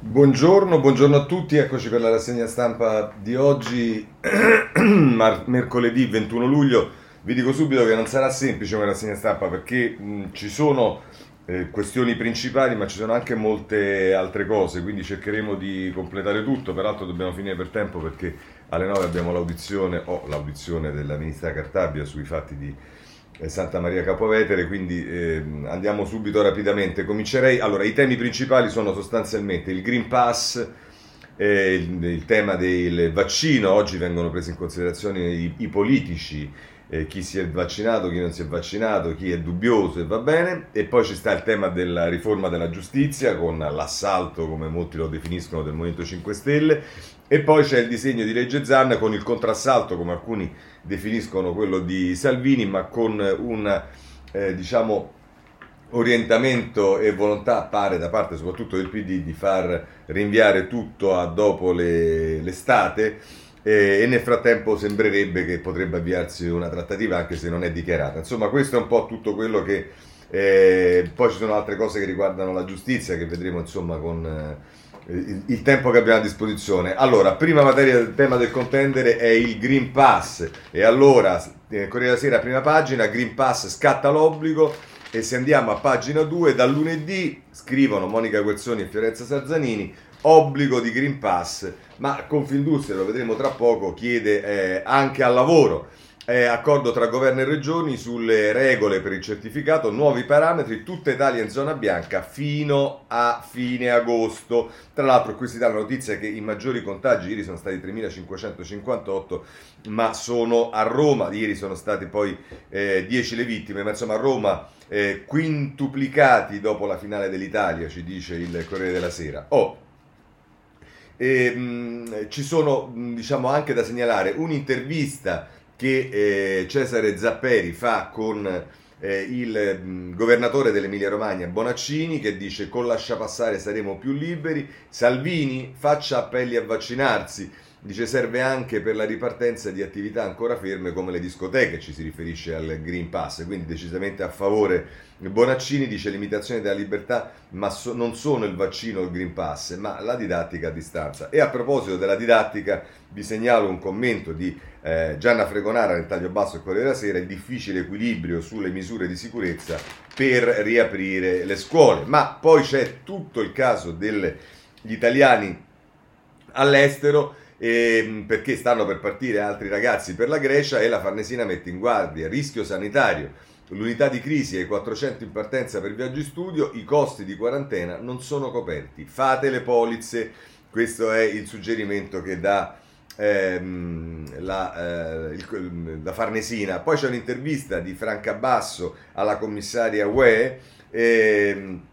Buongiorno, buongiorno a tutti, eccoci per la rassegna stampa di oggi, mercoledì 21 luglio. Vi dico subito che non sarà semplice una rassegna stampa perché mh, ci sono eh, questioni principali ma ci sono anche molte altre cose, quindi cercheremo di completare tutto, peraltro dobbiamo finire per tempo perché alle 9 abbiamo l'audizione, o oh, l'audizione della ministra Cartabia sui fatti di Santa Maria Capovetere, quindi eh, andiamo subito rapidamente. Comincerei, allora i temi principali sono sostanzialmente il Green Pass, eh, il, il, tema del vaccino, oggi vengono presi in considerazione i, i politici, eh, chi si è vaccinato, chi non si è vaccinato, chi è dubbioso e va bene, e poi ci sta il tema della riforma della giustizia con l'assalto, come molti lo definiscono, del Movimento 5 Stelle, e poi c'è il disegno di legge Zanna con il contrassalto, come alcuni definiscono quello di Salvini, ma con un eh, diciamo, orientamento e volontà pare da parte soprattutto del PD di far rinviare tutto a dopo le, l'estate eh, e nel frattempo sembrerebbe che potrebbe avviarsi una trattativa anche se non è dichiarata. Insomma questo è un po' tutto quello che... Eh, poi ci sono altre cose che riguardano la giustizia che vedremo insomma con il, il, tempo che abbiamo a disposizione. Allora, prima materia del tema del contendere è il Green Pass. E allora, eh, Corriere della Sera, prima pagina, Green Pass scatta l'obbligo e se andiamo a pagina 2, dal lunedì, scrivono Monica Guerzoni e Fiorenza Sarzanini, obbligo di Green Pass, ma Confindustria, lo vedremo tra poco, chiede eh, anche al lavoro eh, accordo tra governo e regioni sulle regole per il certificato, nuovi parametri, tutta Italia in zona bianca fino a fine agosto. Tra l'altro qui si dà la notizia che i maggiori contagi ieri sono stati 3.558, ma sono a Roma, ieri sono stati poi eh, 10 le vittime, ma insomma a Roma eh, quintuplicati dopo la finale dell'Italia, ci dice il Corriere della Sera. Oh, e, mh, ci sono diciamo anche da segnalare un'intervista che eh, Cesare Zapperi fa con eh, il mh, governatore dell'Emilia Romagna Bonaccini che dice con lascia passare saremo più liberi, Salvini faccia appelli a vaccinarsi, dice serve anche per la ripartenza di attività ancora ferme come le discoteche, ci si riferisce al Green Pass, quindi decisamente a favore Bonaccini dice limitazione della libertà, ma so, non sono il vaccino il Green Pass, ma la didattica a distanza. E a proposito della didattica, vi segnalo un commento di eh, Gianna Fregonara nel taglio basso del Corriere della Sera, il difficile equilibrio sulle misure di sicurezza per riaprire le scuole. Ma poi c'è tutto il caso degli italiani all'estero eh, perché stanno per partire altri ragazzi per la Grecia e la Farnesina mette in guardia rischio sanitario L'unità di crisi è 400 in partenza per viaggi studio, i costi di quarantena non sono coperti. Fate le polizze, questo è il suggerimento che dà ehm, la, eh, il, la, Farnesina. Poi c'è un'intervista di Franca Basso alla commissaria UE. Ehm,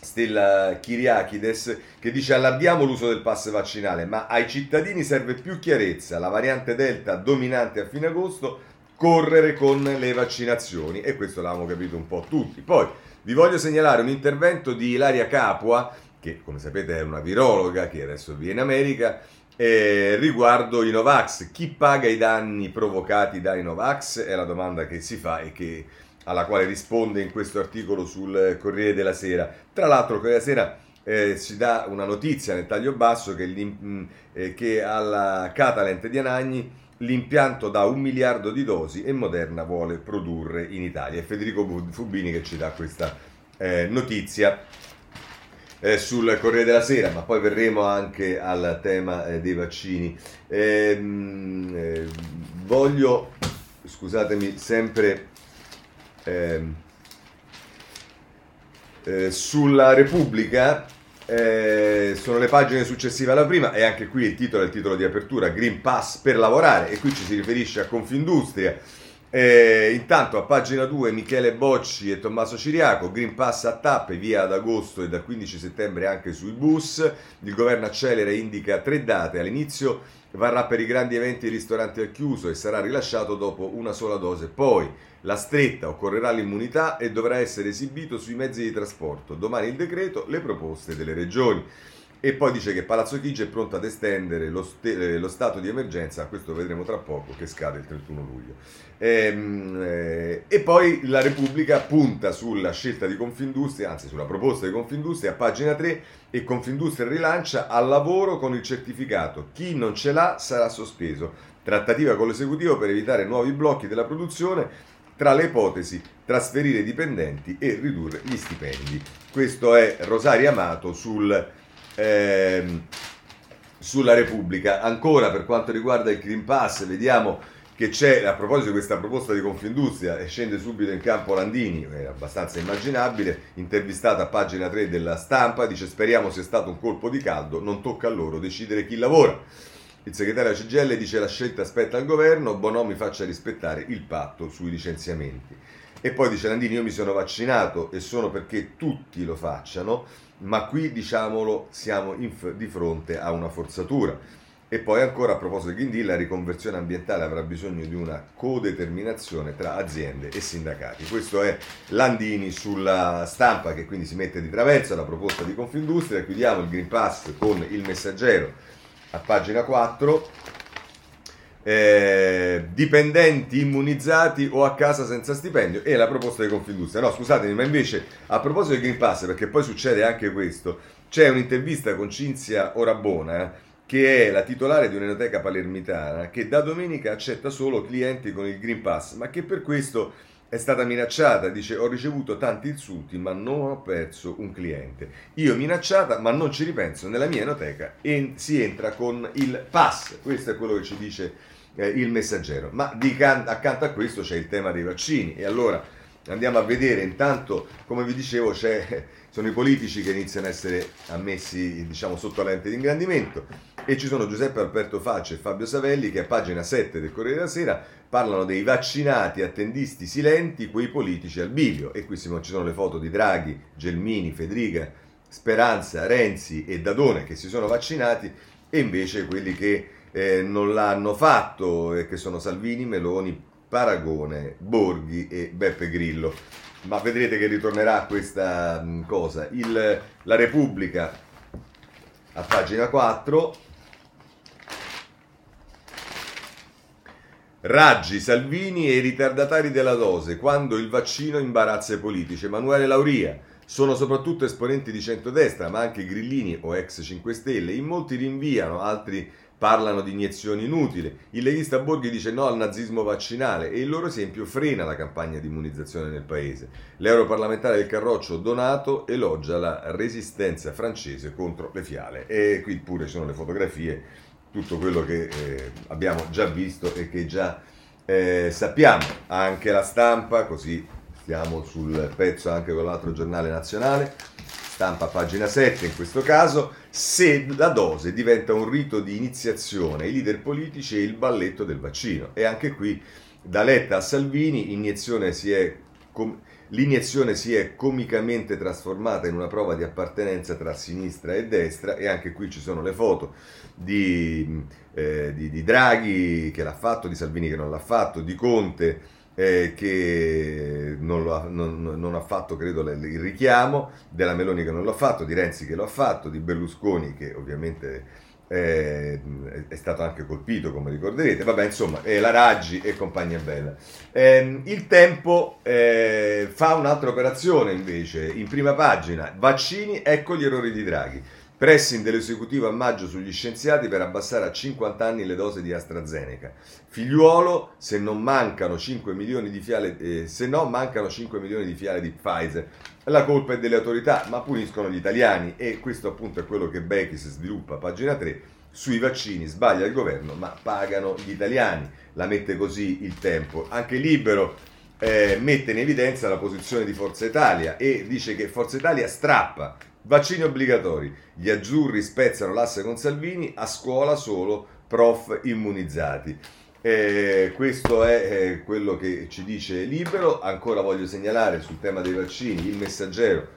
Stella Kiriakides che dice allarghiamo l'uso del pass vaccinale ma ai cittadini serve più chiarezza la variante delta dominante a fine agosto correre con le vaccinazioni e questo l'avevamo capito un po' tutti. Poi vi voglio segnalare un intervento di Ilaria Capua, che come sapete è una virologa che adesso vive in America, eh, riguardo i Novax. Chi paga i danni provocati dai Novax è la domanda che si fa e che, alla quale risponde in questo articolo sul Corriere della Sera. Tra l'altro il Corriere della Sera eh, si dà una notizia nel taglio basso che, eh, che alla Catalent di Anagni l'impianto da un miliardo di dosi e Moderna vuole produrre in Italia. È Federico Fubini che ci dà questa eh, notizia eh, sul Corriere della Sera, ma poi verremo anche al tema eh, dei vaccini. Ehm, eh, voglio, scusatemi, sempre ehm, eh, sulla Repubblica eh, sono le pagine successive alla prima e anche qui il titolo è il titolo di apertura Green Pass per lavorare e qui ci si riferisce a Confindustria. Eh, intanto a pagina 2 Michele Bocci e Tommaso Ciriaco, Green Pass a tappe via ad agosto e dal 15 settembre anche sui bus, il governo accelera e indica tre date, all'inizio varrà per i grandi eventi e ristoranti al chiuso e sarà rilasciato dopo una sola dose, poi la stretta occorrerà l'immunità e dovrà essere esibito sui mezzi di trasporto. Domani il decreto, le proposte delle regioni. E poi dice che Palazzo Chigi è pronto ad estendere lo, st- lo, stato di emergenza, questo vedremo tra poco, che scade il 31 luglio. Ehm, eh, e poi la Repubblica punta sulla scelta di Confindustria, anzi sulla proposta di Confindustria, a pagina 3, e Confindustria rilancia al lavoro con il certificato. Chi non ce l'ha sarà sospeso. Trattativa con l'esecutivo per evitare nuovi blocchi della produzione, tra le ipotesi trasferire i dipendenti e ridurre gli stipendi. Questo è Rosario Amato sul ehm, sulla Repubblica. Ancora per quanto riguarda il Green Pass, vediamo che c'è, a proposito di questa proposta di Confindustria, e scende subito in campo Landini, è abbastanza immaginabile, intervistata a pagina 3 della stampa, dice speriamo sia stato un colpo di caldo, non tocca a loro decidere chi lavora. Il segretario CGL dice la scelta aspetta al governo, Bonomi faccia rispettare il patto sui licenziamenti. E poi dice Landini io mi sono vaccinato e sono perché tutti lo facciano ma qui diciamolo siamo f- di fronte a una forzatura. E poi ancora a proposito di Green Deal, la riconversione ambientale avrà bisogno di una codeterminazione tra aziende e sindacati. Questo è Landini sulla stampa che quindi si mette di traverso alla proposta di Confindustria. Chiudiamo il Green Pass con il messaggero a pagina 4 eh, dipendenti immunizzati o a casa senza stipendio e la proposta di Confindustria. No, scusatemi, ma invece a proposito del Green Pass, perché poi succede anche questo, c'è un'intervista con Cinzia Orabona, che è la titolare di un'enoteca palermitana, che da domenica accetta solo clienti con il Green Pass, ma che per questo è stata minacciata, dice ho ricevuto tanti insulti ma non ho perso un cliente. Io minacciata ma non ci ripenso, nella mia enoteca e si entra con il pass, questo è quello che ci dice eh, il messaggero. Ma di can- accanto a questo c'è il tema dei vaccini. E allora andiamo a vedere intanto, come vi dicevo, sono i politici che iniziano a essere ammessi diciamo, sotto la lente di ingrandimento. E ci sono Giuseppe Alberto Faccia e Fabio Savelli che a pagina 7 del Corriere della Sera parlano dei vaccinati attendisti silenti, quei politici al bivio. E qui ci sono le foto di Draghi, Gelmini, Federica, Speranza, Renzi e Dadone che si sono vaccinati e invece quelli che eh, non l'hanno fatto e che sono Salvini, Meloni, Paragone, Borghi e Beppe Grillo. Ma vedrete che ritornerà questa mh, cosa. Il, la Repubblica a pagina 4. Raggi, Salvini e i ritardatari della dose quando il vaccino imbarazza i politici. Emanuele Lauria. Sono soprattutto esponenti di centrodestra, ma anche grillini o ex 5 Stelle. In molti rinviano, altri parlano di iniezioni inutili. Il leghista Borghi dice no al nazismo vaccinale e il loro esempio frena la campagna di immunizzazione nel paese. L'europarlamentare del Carroccio Donato elogia la resistenza francese contro le fiale. E qui pure ci sono le fotografie, tutto quello che eh, abbiamo già visto e che già eh, sappiamo. Anche la stampa, così stiamo sul pezzo anche con l'altro giornale nazionale stampa pagina 7 in questo caso, se la dose diventa un rito di iniziazione ai leader politici e il balletto del vaccino. E anche qui, da Letta a Salvini, si è, com- l'iniezione si è comicamente trasformata in una prova di appartenenza tra sinistra e destra e anche qui ci sono le foto di, eh, di, di Draghi che l'ha fatto, di Salvini che non l'ha fatto, di Conte eh, che non, lo ha, non, non, ha, fatto, credo, il richiamo, della Meloni che non l'ha fatto, di Renzi che lo ha fatto, di Berlusconi che ovviamente eh, è stato anche colpito, come ricorderete. Vabbè, insomma, eh, la Raggi e compagnia bella. Eh, il tempo eh, fa un'altra operazione invece, in prima pagina, vaccini, ecco gli errori di Draghi. Pressing dell'esecutivo a maggio sugli scienziati per abbassare a 50 anni le dosi di AstraZeneca. Figliuolo, se non mancano 5 milioni di fiale, eh, se no mancano 5 milioni di fiale di Pfizer. La colpa è delle autorità, ma puniscono gli italiani e questo appunto è quello che Bechis sviluppa, pagina 3. Sui vaccini sbaglia il governo, ma pagano gli italiani. La mette così il tempo. Anche libero eh, mette in evidenza la posizione di Forza Italia e dice che Forza Italia strappa Vaccini obbligatori. Gli azzurri spezzano l'asse con Salvini, a scuola solo prof immunizzati. Eh, questo è eh, quello che ci dice Libero. Ancora voglio segnalare sul tema dei vaccini il messaggero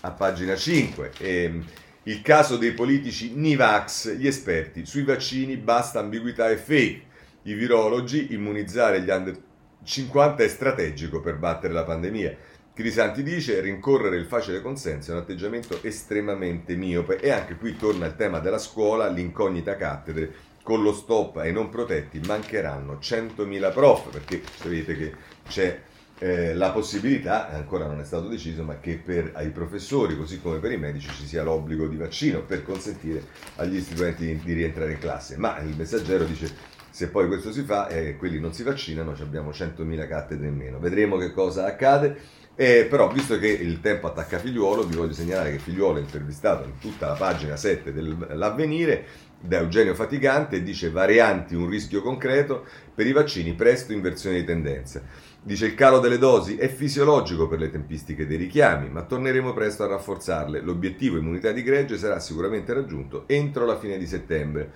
a pagina 5. Eh, il caso dei politici Nivax, gli esperti sui vaccini, basta ambiguità e fake. I virologi, immunizzare gli under 50 è strategico per battere la pandemia. Crisanti dice rincorrere il facile consenso è un atteggiamento estremamente miope e anche qui torna il tema della scuola, l'incognita cattedre, con lo stop ai non protetti mancheranno 100.000 prof perché sapete che c'è eh, la possibilità, ancora non è stato deciso, ma che per i professori, così come per i medici, ci sia l'obbligo di vaccino per consentire agli studenti di, di rientrare in classe. Ma il messaggero dice se poi questo si fa e eh, quelli non si vaccinano abbiamo 100.000 cattedre in meno. Vedremo che cosa accade. Eh, però, visto che il tempo attacca Figliuolo, vi voglio segnalare che Figliuolo è intervistato in tutta la pagina 7 dell'avvenire da Eugenio Faticante e dice varianti un rischio concreto per i vaccini, presto inversione di tendenza. Dice il calo delle dosi è fisiologico per le tempistiche dei richiami, ma torneremo presto a rafforzarle. L'obiettivo immunità di gregge sarà sicuramente raggiunto entro la fine di settembre.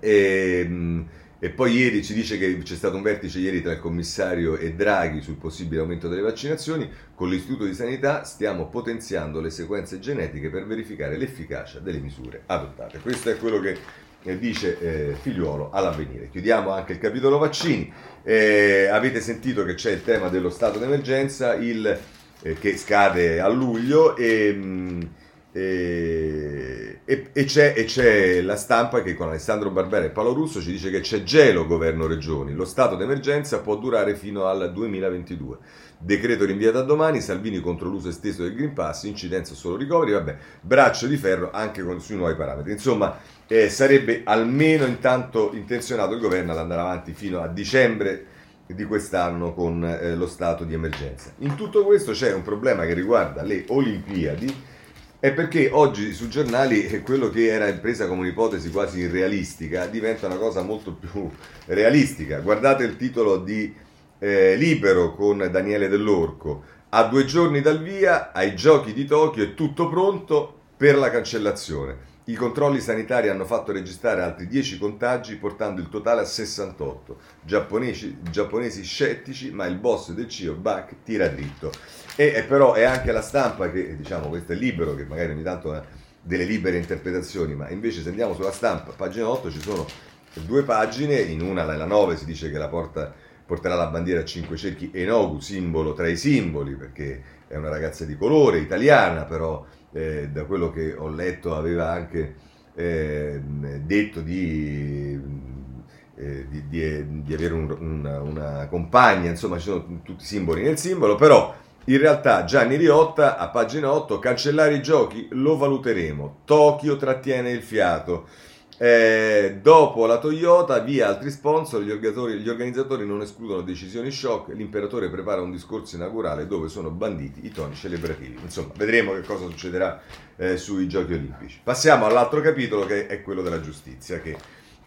Ehm, e poi ieri ci dice che c'è stato un vertice ieri tra il commissario e Draghi sul possibile aumento delle vaccinazioni. Con l'Istituto di Sanità stiamo potenziando le sequenze genetiche per verificare l'efficacia delle misure adottate. Questo è quello che eh, dice eh, Figliuolo all'avvenire. Chiudiamo anche il capitolo vaccini. Eh, avete sentito che c'è il tema dello stato d'emergenza il, eh, che scade a luglio e... Mh, mm, e, e, e, c'è, e, c'è, la stampa che con Alessandro Barbera e Paolo Russo ci dice che c'è gelo governo regioni, lo stato d'emergenza può durare fino al 2022. Decreto rinviato a domani, Salvini contro l'uso esteso del Green Pass, incidenza solo ricoveri, vabbè, braccio di ferro anche con, sui nuovi parametri. Insomma, eh, sarebbe almeno intanto intenzionato il governo ad andare avanti fino a dicembre di quest'anno con eh, lo stato di emergenza. In tutto questo c'è un problema che riguarda le Olimpiadi è perché oggi sui giornali quello che era presa come un'ipotesi quasi irrealistica diventa una cosa molto più realistica. Guardate il titolo di eh, Libero con Daniele Dell'Orco. A due giorni dal via, ai giochi di Tokyo è tutto pronto per la cancellazione. I controlli sanitari hanno fatto registrare altri 10 contagi, portando il totale a 68. Giapponesi, giapponesi scettici, ma il boss del CIO, Bach, tira dritto. E, e, però è anche la stampa che, diciamo, questo è libero, che magari ogni tanto ha delle libere interpretazioni, ma invece se andiamo sulla stampa, pagina 8, ci sono due pagine, in una, nella 9, si dice che la porta, porterà la bandiera a cinque cerchi Enogu, simbolo tra i simboli, perché è una ragazza di colore, italiana, però eh, da quello che ho letto aveva anche eh, detto di... Eh, di, di, di, avere un, una, una compagna, insomma ci sono tutti i simboli nel simbolo, però in realtà Gianni Riotta a pagina 8 cancellare i giochi lo valuteremo. Tokyo trattiene il fiato. Eh, dopo la Toyota, via altri sponsor, gli organizzatori, gli organizzatori, non escludono decisioni shock, l'imperatore prepara un discorso inaugurale dove sono banditi i toni celebrativi. Insomma, vedremo che cosa succederà eh, sui giochi olimpici. Passiamo all'altro capitolo che è quello della giustizia, che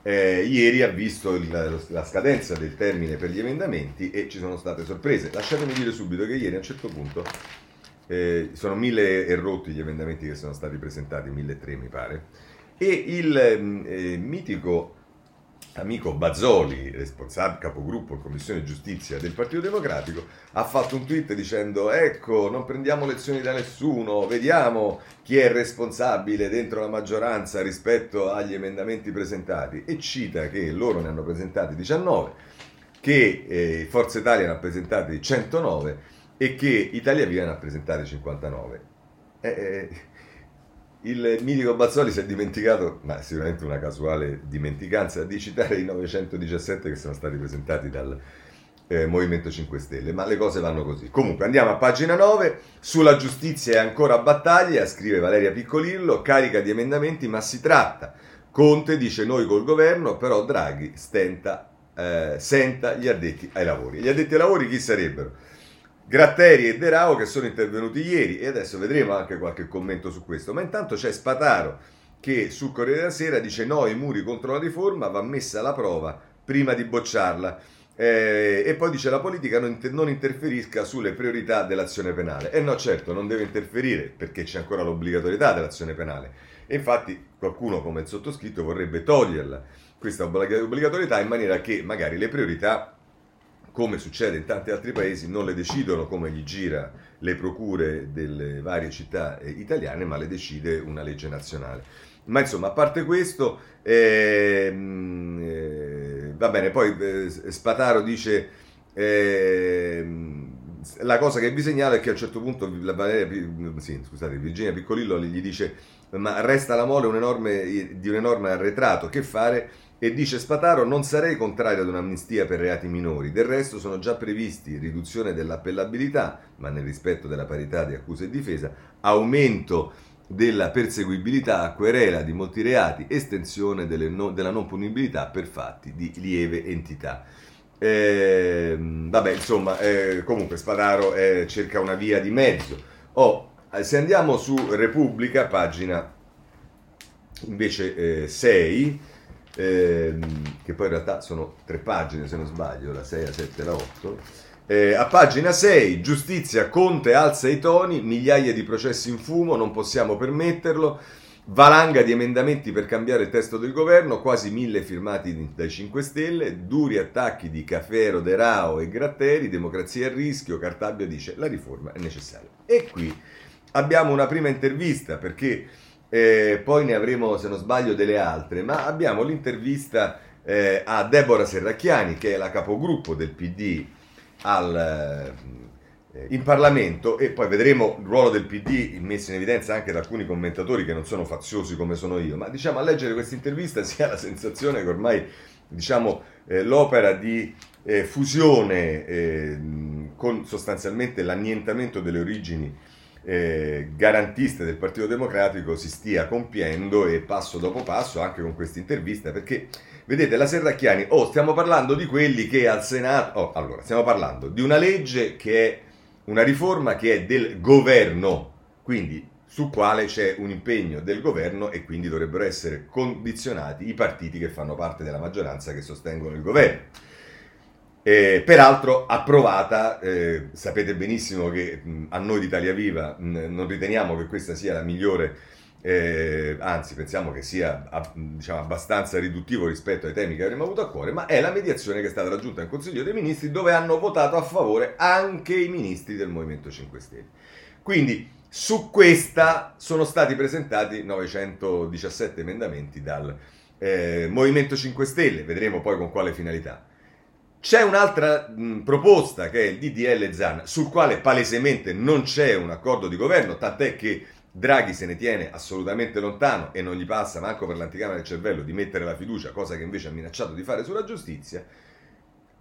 eh, ieri ha visto il, la scadenza del termine per gli emendamenti e ci sono state sorprese. Lasciatemi dire subito che ieri a un certo punto eh, sono mille e rotti gli emendamenti che sono stati presentati, mille e tre mi pare, e il mm, eh, mitico amico Bazzoli, responsabile capogruppo in Commissione Giustizia del Partito Democratico, ha fatto un tweet dicendo ecco, non prendiamo lezioni da nessuno, vediamo chi è responsabile dentro la maggioranza rispetto agli emendamenti presentati e cita che loro ne hanno presentati 19, che eh, Forza Italia ne ha presentati 109 e che Italia Via ne ha presentati 59. Eh, eh, il mitico Bazzoli si è dimenticato, ma sicuramente una casuale dimenticanza, di citare i 917 che sono stati presentati dal eh, Movimento 5 Stelle, ma le cose vanno così. Comunque andiamo a pagina 9, sulla giustizia è ancora battaglia, scrive Valeria Piccolillo, carica di emendamenti, ma si tratta. Conte dice noi col governo, però Draghi stenta, eh, senta gli addetti ai lavori. Gli addetti ai lavori chi sarebbero? Gratteri e De Rao che sono intervenuti ieri e adesso vedremo anche qualche commento su questo. Ma intanto c'è Spataro che sul Corriere della Sera dice no ai muri contro la riforma, va messa alla prova prima di bocciarla. Eh, e poi dice la politica non, inter- non, interferisca sulle priorità dell'azione penale. E no, certo, non deve interferire perché c'è ancora l'obbligatorietà dell'azione penale. E infatti qualcuno come il sottoscritto vorrebbe toglierla, questa obbligatorietà, in maniera che magari le priorità come succede in tanti altri paesi, non le decidono come gli gira le procure delle varie città eh, italiane, ma le decide una legge nazionale. Ma insomma, a parte questo, ehm, eh, va bene, poi eh, Spataro dice... Eh, la cosa che vi segnalo è che a un certo punto Valeria, sì, scusate, Virginia Piccolillo gli dice ma resta la mole un enorme, di un enorme arretrato, che fare? E dice Spataro non sarei contrario ad un'amnistia per reati minori, del resto sono già previsti riduzione dell'appellabilità, ma nel rispetto della parità di accusa e difesa, aumento della perseguibilità a querela di molti reati, estensione no, della non punibilità per fatti di lieve entità. Eh, vabbè, insomma, eh, comunque Spadaro eh, cerca una via di mezzo. Oh, se andiamo su Repubblica, pagina invece 6, eh, ehm, che poi in realtà sono tre pagine se non sbaglio, la 6, la 7 e la 8. Eh, a pagina 6, giustizia, Conte alza i toni, migliaia di processi in fumo, non possiamo permetterlo. Valanga di emendamenti per cambiare il testo del governo, quasi mille firmati dai 5 Stelle, duri attacchi di Cafero, De Rao e Gratteri, democrazia a rischio, Cartabia dice la riforma è necessaria. E qui abbiamo una prima intervista perché eh, poi ne avremo, se non sbaglio, delle altre, ma abbiamo l'intervista eh, a Deborah Serracchiani, che è la capogruppo del PD al, eh, in Parlamento e poi vedremo il ruolo del PD messo in evidenza anche da alcuni commentatori che non sono faziosi come sono io, ma diciamo a leggere questa intervista si ha la sensazione che ormai diciamo, eh, l'opera di eh, fusione eh, con sostanzialmente l'annientamento delle origini eh, garantiste del Partito Democratico si stia compiendo e passo dopo passo anche con questa intervista perché vedete la Serracchiani oh stiamo parlando di quelli che al Senato oh, allora stiamo parlando di una legge che è una riforma che è del governo quindi su quale c'è un impegno del governo e quindi dovrebbero essere condizionati i partiti che fanno parte della maggioranza che sostengono il governo eh, peraltro approvata, eh, sapete benissimo che mh, a noi di Italia Viva mh, non riteniamo che questa sia la migliore, eh, anzi pensiamo che sia a, diciamo, abbastanza riduttivo rispetto ai temi che avremmo avuto a cuore, ma è la mediazione che è stata raggiunta in Consiglio dei Ministri dove hanno votato a favore anche i ministri del Movimento 5 Stelle. Quindi su questa sono stati presentati 917 emendamenti dal eh, Movimento 5 Stelle, vedremo poi con quale finalità. C'è un'altra mh, proposta che è il DDL ZAN, sul quale palesemente non c'è un accordo di governo, tant'è che Draghi se ne tiene assolutamente lontano e non gli passa manco per l'anticamera del cervello di mettere la fiducia, cosa che invece ha minacciato di fare sulla giustizia.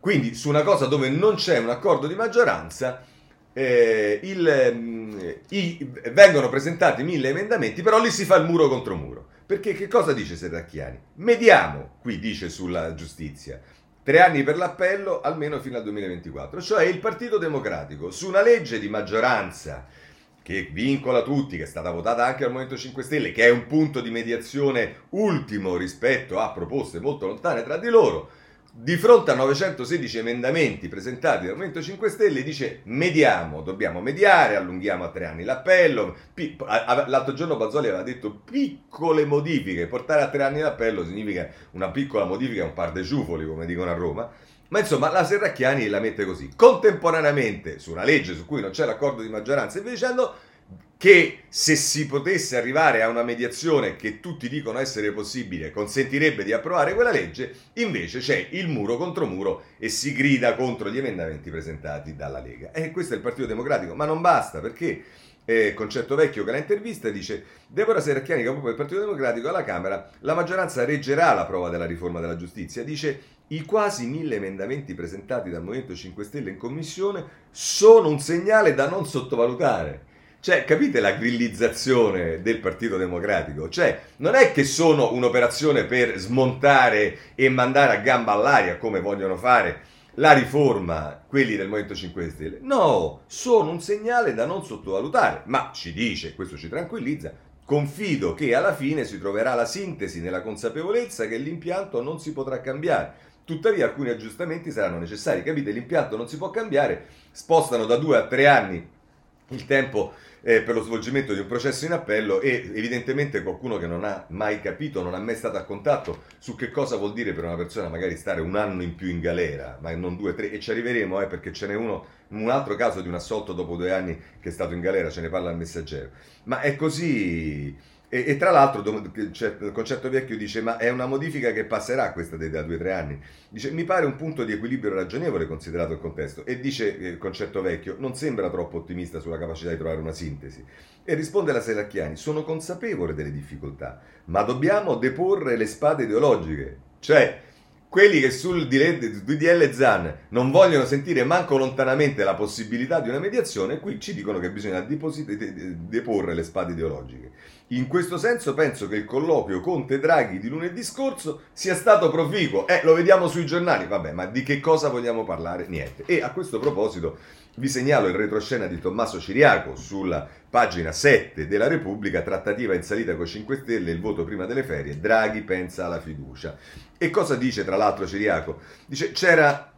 Quindi su una cosa dove non c'è un accordo di maggioranza, eh, il, mh, i, vengono presentati mille emendamenti, però lì si fa il muro contro muro. Perché che cosa dice Serracchiani? Mediamo, qui dice sulla giustizia, Tre anni per l'appello, almeno fino al 2024. Cioè il Partito Democratico, su una legge di maggioranza che vincola tutti, che è stata votata anche al Movimento 5 Stelle, che è un punto di mediazione ultimo rispetto a proposte molto lontane tra di loro, di fronte a 916 emendamenti presentati dal Movimento 5 Stelle dice mediamo, dobbiamo mediare, allunghiamo a tre anni l'appello. L'altro giorno Bazzoli aveva detto piccole modifiche, portare a tre anni l'appello significa una piccola modifica, un par de ciufoli come dicono a Roma. Ma insomma la Serracchiani la mette così. Contemporaneamente su una legge su cui non c'è l'accordo di maggioranza e dicendo che se si potesse arrivare a una mediazione che tutti dicono essere possibile consentirebbe di approvare quella legge, invece c'è il muro contro muro e si grida contro gli emendamenti presentati dalla Lega. E questo è il Partito Democratico, ma non basta perché eh, Concetto Vecchio che la intervista dice Deborah Serracchiani, capo del Partito Democratico alla Camera, la maggioranza reggerà la prova della riforma della giustizia, dice i quasi mille emendamenti presentati dal Movimento 5 Stelle in commissione sono un segnale da non sottovalutare cioè, capite la grillizzazione del Partito Democratico? Cioè, non è che sono un'operazione per smontare e mandare a gamba all'aria, come vogliono fare, la riforma, quelli del Movimento 5 Stelle. No, sono un segnale da non sottovalutare. Ma ci dice, questo ci tranquillizza, confido che alla fine si troverà la sintesi nella consapevolezza che l'impianto non si potrà cambiare. Tuttavia alcuni aggiustamenti saranno necessari. Capite? L'impianto non si può cambiare, spostano da due a tre anni il tempo eh, per lo svolgimento di un processo in appello e evidentemente qualcuno che non ha mai capito, non ha mai stato a contatto su che cosa vuol dire per una persona magari stare un anno in più in galera, ma non due, tre, e ci arriveremo eh, perché ce n'è uno, un altro caso di un assolto dopo due anni che è stato in galera, ce ne parla il messaggero. Ma è così, E, e tra l'altro il concetto vecchio dice ma è una modifica che passerà questa da due o tre anni. Dice mi pare un punto di equilibrio ragionevole considerato il contesto e dice eh, il concetto vecchio non sembra troppo ottimista sulla capacità di trovare una sintesi. E risponde la Seracchiani sono consapevole delle difficoltà ma dobbiamo deporre le spade ideologiche. Cioè quelli che sul DDL ZAN non vogliono sentire manco lontanamente la possibilità di una mediazione, qui ci dicono che bisogna deporre le spade ideologiche. In questo senso penso che il colloquio Conte-Draghi di lunedì scorso sia stato proficuo. Eh, lo vediamo sui giornali, vabbè, ma di che cosa vogliamo parlare? Niente. E a questo proposito vi segnalo il retroscena di Tommaso Ciriaco sulla pagina 7 della Repubblica, trattativa in salita con 5 Stelle, il voto prima delle ferie, Draghi pensa alla fiducia. E cosa dice tra l'altro Ciriaco? Dice c'era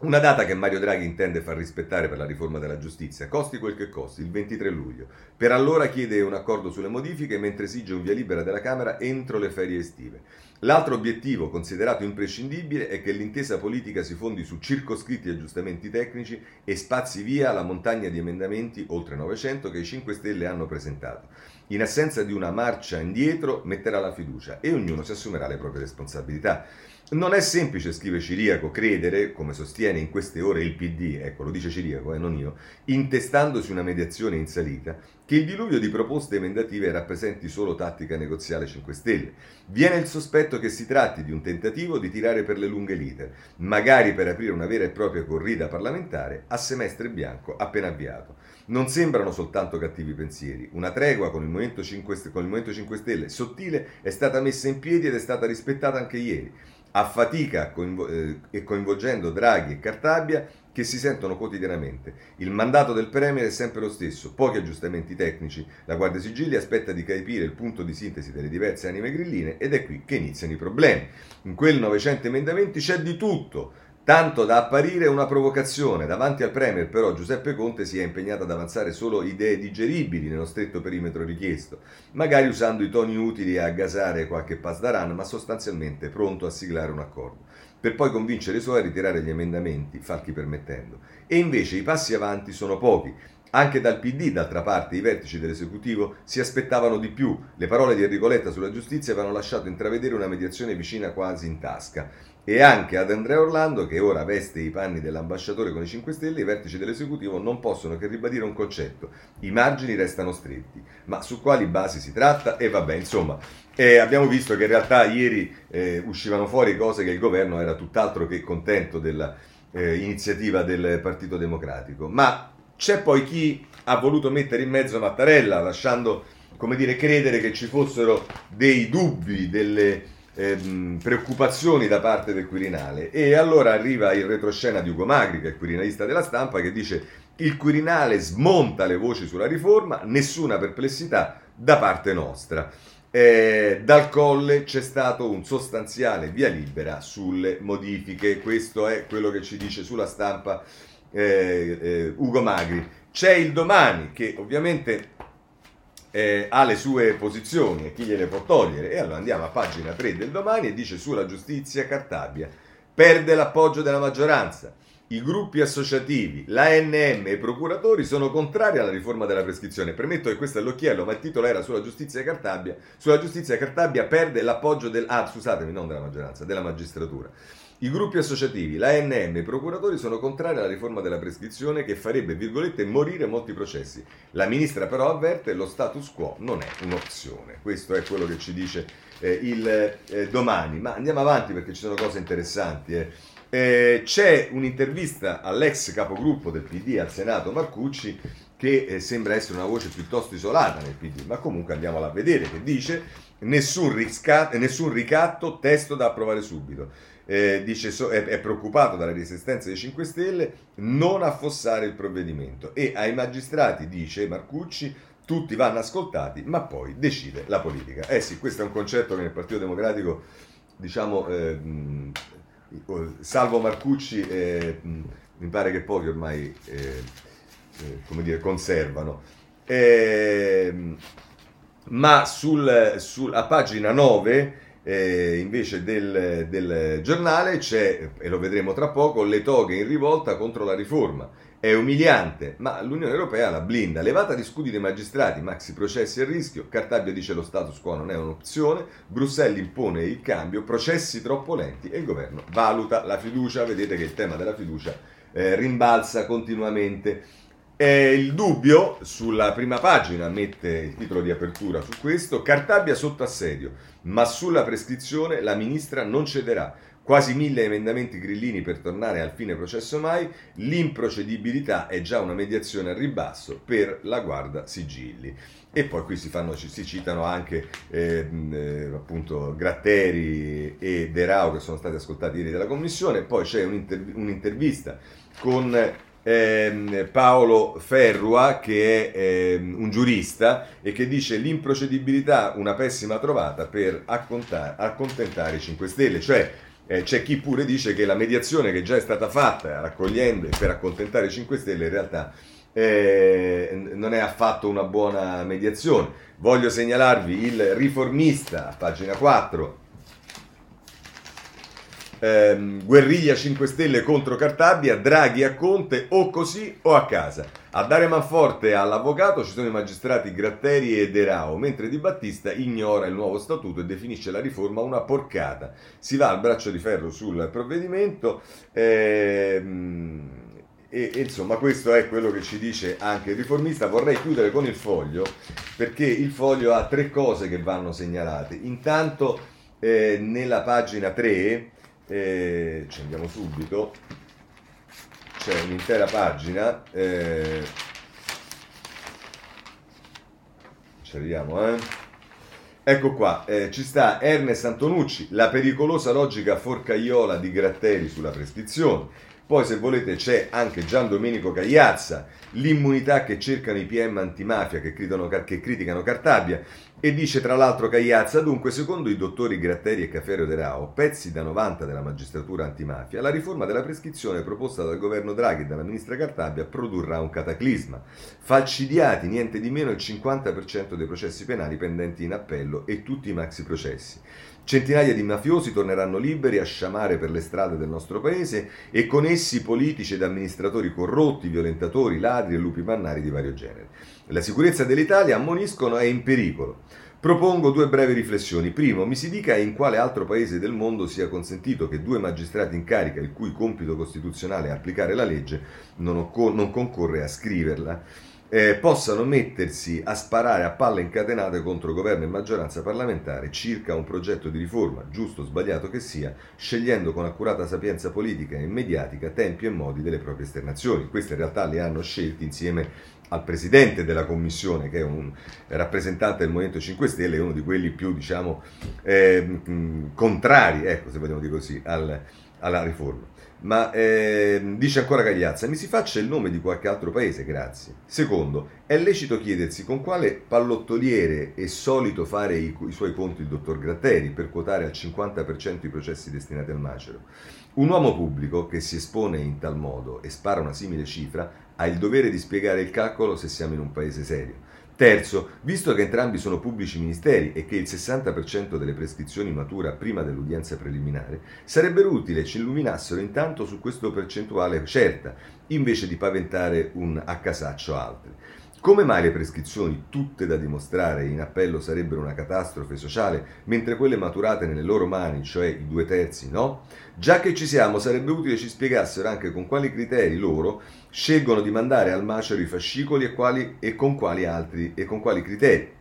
una data che Mario Draghi intende far rispettare per la riforma della giustizia, costi quel che costi, il 23 luglio. Per allora chiede un accordo sulle modifiche mentre esige un via libera della Camera entro le ferie estive. L'altro obiettivo, considerato imprescindibile, è che l'intesa politica si fondi su circoscritti aggiustamenti tecnici e spazi via alla montagna di emendamenti, oltre 900, che i 5 Stelle hanno presentato. In assenza di una marcia indietro, metterà la fiducia e ognuno si assumerà le proprie responsabilità. Non è semplice, scrive Ciriaco, credere, come sostiene in queste ore il PD, ecco lo dice Ciriaco e eh, non io, intestandosi una mediazione in salita, che il diluvio di proposte emendative rappresenti solo tattica negoziale 5 Stelle. Viene il sospetto che si tratti di un tentativo di tirare per le lunghe lite, magari per aprire una vera e propria corrida parlamentare a semestre bianco appena avviato. Non sembrano soltanto cattivi pensieri. Una tregua con il Movimento 5, con il Movimento 5 Stelle sottile è stata messa in piedi ed è stata rispettata anche ieri a fatica coinvo- eh, e coinvolgendo Draghi e Cartabia che si sentono quotidianamente. Il mandato del Premier è sempre lo stesso, pochi aggiustamenti tecnici, la Guardia Sigilli aspetta di capire il punto di sintesi delle diverse anime grilline ed è qui che iniziano i problemi. In quel 900 emendamenti c'è di tutto, tanto da apparire una provocazione. Davanti al Premier, però, Giuseppe Conte si è impegnato ad avanzare solo idee digeribili nello stretto perimetro richiesto, magari usando i toni utili a gasare qualche pasdaran, ma sostanzialmente pronto a siglare un accordo, per poi convincere i suoi a ritirare gli emendamenti, falchi permettendo. E invece i passi avanti sono pochi. Anche dal PD, d'altra parte, i vertici dell'esecutivo si aspettavano di più. Le parole di Enrico Letta sulla giustizia avevano lasciato intravedere una mediazione vicina quasi in tasca e anche ad Andrea Orlando, che ora veste i panni dell'ambasciatore con i 5 Stelle, i vertici dell'esecutivo non possono che ribadire un concetto. I margini restano stretti. Ma su quali basi si tratta? E vabbè, insomma, eh, abbiamo visto che in realtà ieri eh, uscivano fuori cose che il governo era tutt'altro che contento dell'iniziativa eh, del Partito Democratico. Ma c'è poi chi ha voluto mettere in mezzo Mattarella, lasciando, come dire, credere che ci fossero dei dubbi, delle ehm, preoccupazioni da parte del Quirinale e allora arriva il retroscena di Ugo Magri, che è il quirinalista della stampa, che dice il Quirinale smonta le voci sulla riforma, nessuna perplessità da parte nostra. Eh, dal colle c'è stato un sostanziale via libera sulle modifiche, questo è quello che ci dice sulla stampa eh, eh, Ugo Magri. C'è il domani che ovviamente eh, ha le sue posizioni e chi gliele può togliere. E allora andiamo a pagina 3 del domani e dice sulla giustizia Cartabia perde l'appoggio della maggioranza. I gruppi associativi, l'ANM e i procuratori sono contrari alla riforma della prescrizione. Premetto che questo è l'occhiello, ma il titolo era sulla giustizia Cartabia. Sulla giustizia Cartabia perde l'appoggio del... Ah, scusatemi, non della maggioranza, della magistratura. I gruppi associativi, l'ANM e i procuratori sono contrari alla riforma della prescrizione che farebbe, virgolette, morire molti processi. La ministra però avverte che lo status quo non è un'opzione. Questo è quello che ci dice eh, il eh, domani. Ma andiamo avanti perché ci sono cose interessanti. Eh. eh c'è un'intervista all'ex capogruppo del PD al Senato, Marcucci, che eh, sembra essere una voce piuttosto isolata nel PD, ma comunque andiamola a vedere, che dice nessun, risca- nessun ricatto, testo da approvare subito eh, dice so, è, è, preoccupato dalla resistenza dei 5 Stelle, non affossare il provvedimento e ai magistrati, dice Marcucci, tutti vanno ascoltati, ma poi decide la politica. Eh sì, questo è un concetto che nel Partito Democratico, diciamo, eh, salvo Marcucci, eh, mi pare che pochi ormai, eh, eh, come dire, conservano. Ehm, ma sul, sul, a pagina 9 eh, invece del, del, giornale c'è, e lo vedremo tra poco, le toghe in rivolta contro la riforma. È umiliante, ma l'Unione Europea la blinda. Levata di scudi dei magistrati, maxi processi a rischio, Cartabia dice lo status quo non è un'opzione, Bruxelles impone il cambio, processi troppo lenti e il governo valuta la fiducia. Vedete che il tema della fiducia eh, rimbalza continuamente. Eh, il dubbio sulla prima pagina mette il titolo di apertura su questo, Cartabia sotto assedio, ma sulla prescrizione la ministra non cederà. Quasi mille emendamenti grillini per tornare al fine processo mai, l'improcedibilità è già una mediazione al ribasso per la guarda sigilli. E poi qui si, fanno, si citano anche eh, eh, appunto Gratteri e De Rao che sono stati ascoltati ieri dalla commissione, poi c'è un'inter- un'intervista con eh, Paolo Ferrua che è eh, un giurista e che dice l'improcedibilità una pessima trovata per accontentare i 5 Stelle, cioè eh, c'è chi pure dice che la mediazione che già è stata fatta raccogliendo per accontentare i 5 Stelle in realtà eh, non è affatto una buona mediazione. Voglio segnalarvi il riformista, pagina 4, ehm, guerriglia 5 Stelle contro Cartabia, Draghi a Conte o così o a casa. A dare manforte all'avvocato ci sono i magistrati Gratteri e De Rao, mentre Di Battista ignora il nuovo statuto e definisce la riforma una porcata. Si va al braccio di ferro sul provvedimento. Ehm, e, e, insomma questo è quello che ci dice anche il riformista. Vorrei chiudere con il foglio perché il foglio ha tre cose che vanno segnalate. Intanto eh, nella pagina 3 eh, ci andiamo subito, c'è un'intera pagina, eh, ci arriviamo, eh? Ecco qua, eh, ci sta Ernest Antonucci, la pericolosa logica forcaiola di Gratteri sulla prescrizione. Poi, se volete, c'è anche Gian Domenico Cagliazza, l'immunità che cercano i PM antimafia che, che criticano Cartabia. E dice tra l'altro Cagliazza, dunque, secondo i dottori Gratteri e Caferio De Rao, pezzi da 90 della magistratura antimafia, la riforma della prescrizione proposta dal governo Draghi e dalla ministra Cartabia produrrà un cataclisma. Falcidiati niente di meno il 50% dei processi penali pendenti in appello e tutti i maxi processi. Centinaia di mafiosi torneranno liberi a sciamare per le strade del nostro paese e con essi politici ed amministratori corrotti, violentatori, ladri e lupi mannari di vario genere. La sicurezza dell'Italia, ammoniscono, è in pericolo. Propongo due brevi riflessioni. Primo, mi si dica in quale altro paese del mondo sia consentito che due magistrati in carica, il cui compito costituzionale è applicare la legge, non, non concorre a scriverla eh, possano mettersi a sparare a palle incatenate contro governo e maggioranza parlamentare circa un progetto di riforma, giusto o sbagliato che sia, scegliendo con accurata sapienza politica e mediatica tempi e modi delle proprie esternazioni. Queste in realtà le hanno scelti insieme al presidente della commissione, che è un rappresentante del Movimento 5 Stelle, uno di quelli più, diciamo, eh, contrari, ecco, se vogliamo dire così, al, alla riforma. Ma eh, dice ancora Cagliazza, mi si faccia il nome di qualche altro paese, grazie. Secondo, è lecito chiedersi con quale pallottoliere è solito fare i, i suoi conti il dottor Gratteri per quotare al 50% i processi destinati al macero. Un uomo pubblico che si espone in tal modo e spara una simile cifra ha il dovere di spiegare il calcolo se siamo in un paese serio. Terzo, visto che entrambi sono pubblici ministeri e che il 60% delle prescrizioni matura prima dell'udienza preliminare, sarebbero utili ci illuminassero intanto su questa percentuale certa, invece di paventare un a casaccio altri. Come mai le prescrizioni, tutte da dimostrare in appello, sarebbero una catastrofe sociale, mentre quelle maturate nelle loro mani, cioè i due terzi, no? Già che ci siamo, sarebbe utile ci spiegassero anche con quali criteri loro scelgono di mandare al macero i fascicoli e, quali, e, con quali altri, e con quali criteri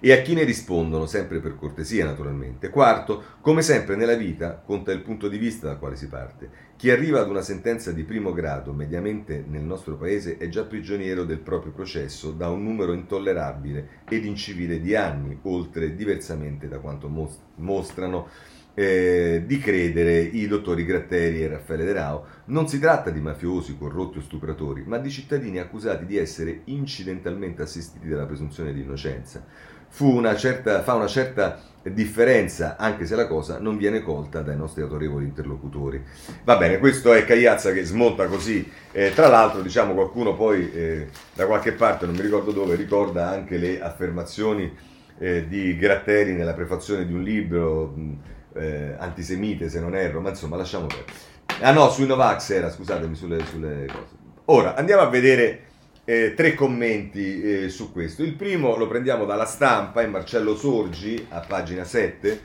e a chi ne rispondono, sempre per cortesia naturalmente. Quarto, come sempre nella vita conta il punto di vista dal quale si parte. Chi arriva ad una sentenza di primo grado, mediamente nel nostro paese, è già prigioniero del proprio processo da un numero intollerabile ed incivile di anni, oltre diversamente da quanto mostrano eh, di credere i dottori Gratteri e Raffaele De Rao. Non si tratta di mafiosi, corrotti o stupratori, ma di cittadini accusati di essere incidentalmente assistiti dalla presunzione di innocenza una certa, fa una certa differenza, anche se la cosa non viene colta dai nostri autorevoli interlocutori. Va bene, questo è Cagliazza che smonta così. Eh, tra l'altro, diciamo, qualcuno poi eh, da qualche parte, non mi ricordo dove, ricorda anche le affermazioni eh, di Gratteri nella prefazione di un libro mh, eh, antisemite, se non erro, ma insomma, lasciamo perdere. Ah no, sui Novax era, scusatemi, sulle, sulle cose. Ora andiamo a vedere eh, tre commenti eh, su questo. Il primo lo prendiamo dalla stampa, è Marcello Sorgi a pagina 7,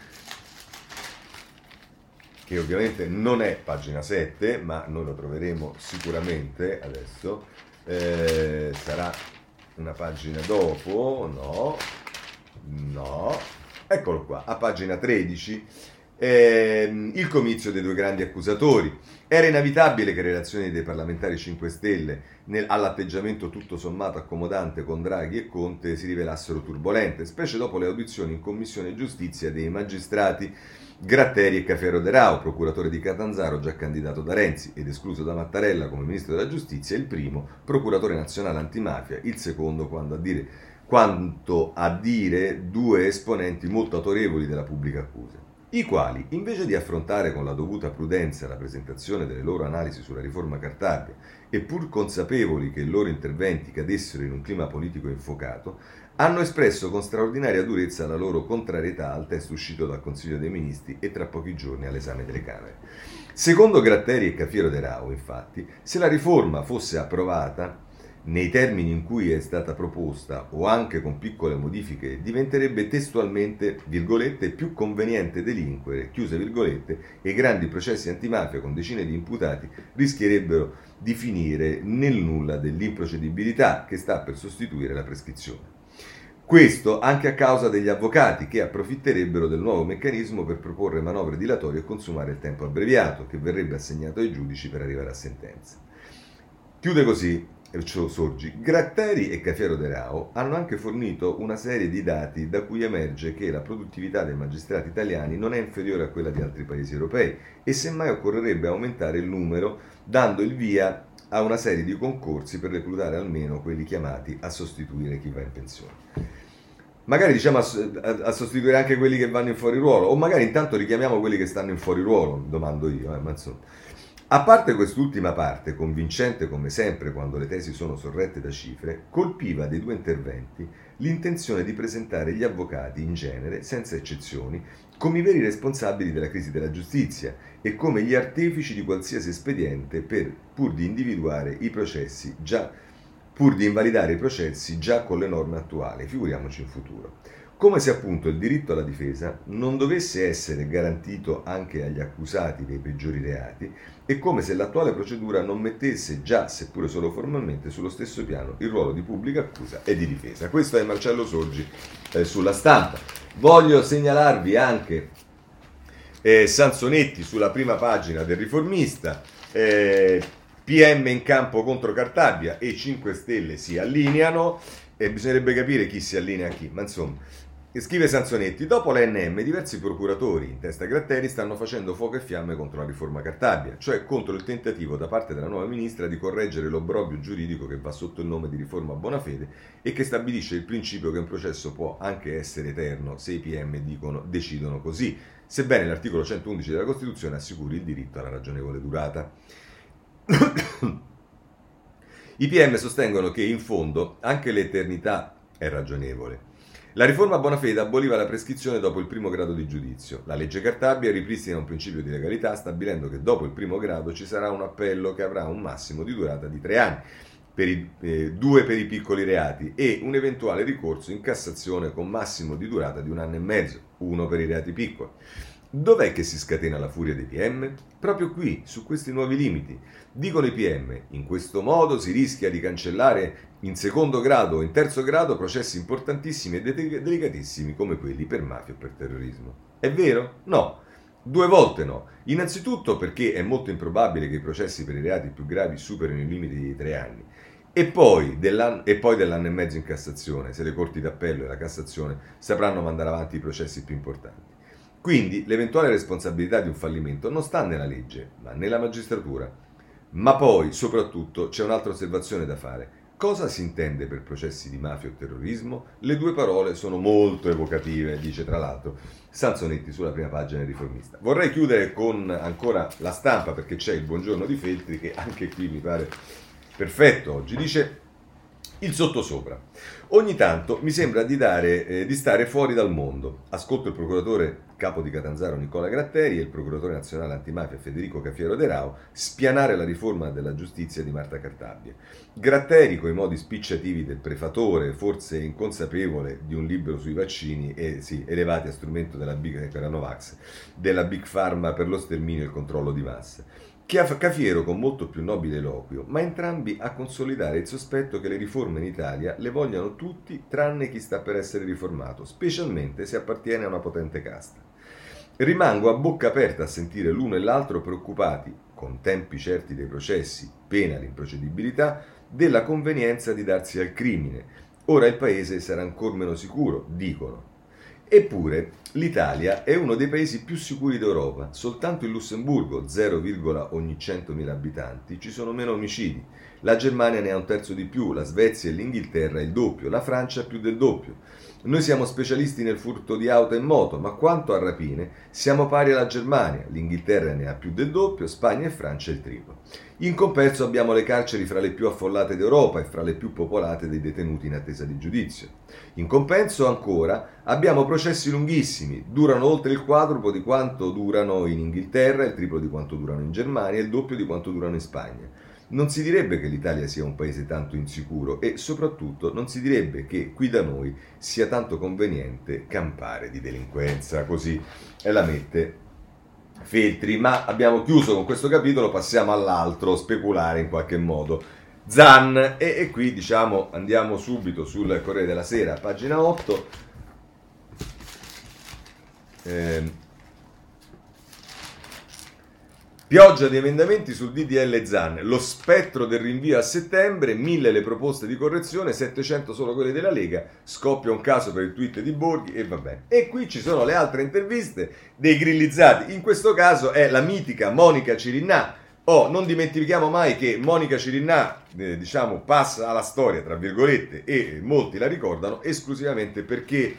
che ovviamente non è pagina 7, ma noi lo troveremo sicuramente adesso. Eh, sarà una pagina dopo, no, no, eccolo qua, a pagina 13 eh, il comizio dei due grandi accusatori. Era inevitabile che le relazioni dei parlamentari 5 Stelle nel, all'atteggiamento tutto sommato accomodante con Draghi e Conte si rivelassero turbolente, specie dopo le audizioni in Commissione Giustizia dei magistrati Gratteri e Cafiero De Rao, procuratore di Catanzaro già candidato da Renzi ed escluso da Mattarella come ministro della giustizia, il primo procuratore nazionale antimafia, il secondo quando a dire, quanto a dire due esponenti molto autorevoli della pubblica accusa i quali, invece di affrontare con la dovuta prudenza la presentazione delle loro analisi sulla riforma Cartabia e pur consapevoli che i loro interventi cadessero in un clima politico infuocato, hanno espresso con straordinaria durezza la loro contrarietà al testo uscito dal Consiglio dei Ministri e tra pochi giorni all'esame delle Camere. Secondo Gratteri e Cafiero De Rao, infatti, se la riforma fosse approvata, nei termini in cui è stata proposta o anche con piccole modifiche, diventerebbe testualmente, virgolette, più conveniente delinquere, chiuse virgolette, e i grandi processi antimafia con decine di imputati rischierebbero di finire nel nulla dell'improcedibilità che sta per sostituire la prescrizione. Questo anche a causa degli avvocati che approfitterebbero del nuovo meccanismo per proporre manovre dilatorie e consumare il tempo abbreviato che verrebbe assegnato ai giudici per arrivare a sentenza. Chiude così Sorgi. Gratteri e Cafiero De Rao hanno anche fornito una serie di dati da cui emerge che la produttività dei magistrati italiani non è inferiore a quella di altri paesi europei e semmai occorrerebbe aumentare il numero dando il via a una serie di concorsi per reclutare almeno quelli chiamati a sostituire chi va in pensione. Magari diciamo a, a, sostituire anche quelli che vanno in fuori ruolo, o magari intanto richiamiamo quelli che stanno in fuori ruolo, domando io, eh, ma insomma. A parte quest'ultima parte, convincente come sempre quando le tesi sono sorrette da cifre, colpiva dei due interventi l'intenzione di presentare gli avvocati in genere, senza eccezioni, come i veri responsabili della crisi della giustizia e come gli artefici di qualsiasi espediente per, pur di individuare i processi già pur di invalidare i processi già con le norme attuali, figuriamoci in futuro come se appunto il diritto alla difesa non dovesse essere garantito anche agli accusati dei peggiori reati e come se l'attuale procedura non mettesse già, seppure solo formalmente, sullo stesso piano il ruolo di pubblica accusa e di difesa. Questo è Marcello Sorgi eh, sulla stampa. Voglio segnalarvi anche eh, Sansonetti sulla prima pagina del riformista. Eh, PM in campo contro Cartabia e 5 Stelle si allineano e bisognerebbe capire chi si allinea a chi, ma insomma Scrive Sanzonetti, dopo l'ANM diversi procuratori in testa Gratteri stanno facendo fuoco e fiamme contro la riforma Cartabia, cioè contro il tentativo da parte della nuova ministra di correggere l'obbrobio giuridico che va sotto il nome di riforma buona fede e che stabilisce il principio che un processo può anche essere eterno se i PM dicono, decidono così, sebbene l'articolo 111 della Costituzione assicuri il diritto alla ragionevole durata. I PM sostengono che in fondo anche l'eternità è ragionevole la riforma Bonafede aboliva la prescrizione dopo il primo grado di giudizio. La legge Cartabia ripristina un principio di legalità stabilendo che dopo il primo grado ci sarà un appello che avrà un massimo di durata di tre anni, per i, eh, due per i piccoli reati e un eventuale ricorso in Cassazione con massimo di durata di un anno e mezzo, uno per i reati piccoli. Dov'è che si scatena la furia dei PM? Proprio qui, su questi nuovi limiti. Dicono i PM, in questo modo si rischia di cancellare in secondo grado o in terzo grado processi importantissimi e delicatissimi come quelli per mafia o per terrorismo. È vero? No. Due volte no. Innanzitutto perché è molto improbabile che i processi per i reati più gravi superino i limiti di tre anni. E poi, e poi dell'anno e mezzo in Cassazione, se le corti d'appello e la Cassazione sapranno mandare avanti i processi più importanti. Quindi l'eventuale responsabilità di un fallimento non sta nella legge, ma nella magistratura. Ma poi, soprattutto, c'è un'altra osservazione da fare. Cosa si intende per processi di mafia o terrorismo? Le due parole sono molto evocative, dice tra l'altro Sanzonetti sulla prima pagina del riformista. Vorrei chiudere con ancora la stampa perché c'è il buongiorno di Feltri che anche qui mi pare perfetto oggi. Dice Il sottosopra. Ogni tanto mi sembra di, dare, eh, di, stare fuori dal mondo. Ascolto il procuratore capo di Catanzaro Nicola Gratteri e il procuratore nazionale antimafia Federico Cafiero De Rao spianare la riforma della giustizia di Marta Cartabia. Gratteri, con i modi spicciativi del prefatore, forse inconsapevole di un libro sui vaccini e sì, elevati a strumento della Big, per Novax, della Big Pharma per lo sterminio e il controllo di massa. Cafiero con molto più nobile eloquio, ma entrambi a consolidare il sospetto che le riforme in Italia le vogliano tutti tranne chi sta per essere riformato, specialmente se appartiene a una potente casta. Rimango a bocca aperta a sentire l'uno e l'altro preoccupati, con tempi certi dei processi, pena l'improcedibilità, della convenienza di darsi al crimine. Ora il paese sarà ancora meno sicuro, dicono. Eppure l'Italia è uno dei paesi più sicuri d'Europa. Soltanto in Lussemburgo, 0, ogni 100.000 abitanti, ci sono meno omicidi. La Germania ne ha un terzo di più, la Svezia e l'Inghilterra il doppio, la Francia più del doppio. Noi siamo specialisti nel furto di auto e moto, ma quanto a rapine siamo pari alla Germania, l'Inghilterra ne ha più del doppio, Spagna e Francia il triplo. In compenso abbiamo le carceri fra le più affollate d'Europa e fra le più popolate dei detenuti in attesa di giudizio. In compenso ancora abbiamo processi lunghissimi, durano oltre il quadruplo di quanto durano in Inghilterra, il triplo di quanto durano in Germania e il doppio di quanto durano in Spagna non si direbbe che l'Italia sia un paese tanto insicuro e soprattutto non si direbbe che qui da noi sia tanto conveniente campare di delinquenza, così la mette Feltri, ma abbiamo chiuso con questo capitolo, passiamo all'altro, speculare in qualche modo. Zan, e, e qui diciamo andiamo subito sul Corriere della Sera, pagina 8. Eh, Pioggia di emendamenti sul DDL ZAN, lo spettro del rinvio a settembre, mille le proposte di correzione, 700 solo quelle della Lega, scoppia un caso per il tweet di Borghi e va bene. E qui ci sono le altre interviste dei grillizzati, in questo caso è la mitica Monica Cirinnà. Oh, non dimentichiamo mai che Monica Cirinnà, eh, diciamo, passa alla storia, tra virgolette, e molti la ricordano esclusivamente perché